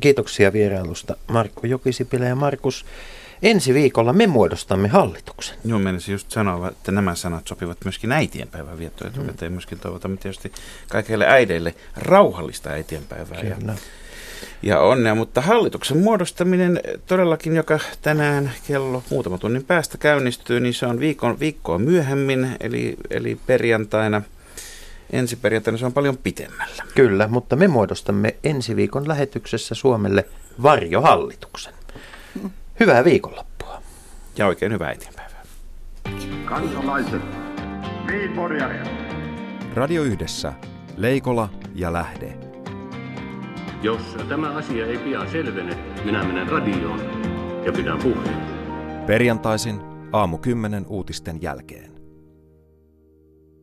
Speaker 5: kiitoksia vierailusta Markku Jokisipilä ja Markus Ensi viikolla me muodostamme hallituksen.
Speaker 4: Joo, menisin just sanoa, että nämä sanat sopivat myöskin äitienpäivän viettoon etukäteen. Mm. Myöskin toivotamme tietysti kaikille äideille rauhallista äitienpäivää. Kyllä. Ja Ja onnea, mutta hallituksen muodostaminen todellakin, joka tänään kello muutama tunnin päästä käynnistyy, niin se on viikon, viikkoa myöhemmin, eli, eli perjantaina. Ensi perjantaina se on paljon pitemmällä.
Speaker 5: Kyllä, mutta me muodostamme ensi viikon lähetyksessä Suomelle varjohallituksen. Hyvää viikonloppua.
Speaker 4: Ja oikein hyvää eteenpäivää.
Speaker 7: Kansalaiset, niin
Speaker 2: Radio Yhdessä, Leikola ja Lähde.
Speaker 3: Jos tämä asia ei pian selvene, minä menen radioon ja pidän puheen.
Speaker 2: Perjantaisin aamu 10 uutisten jälkeen.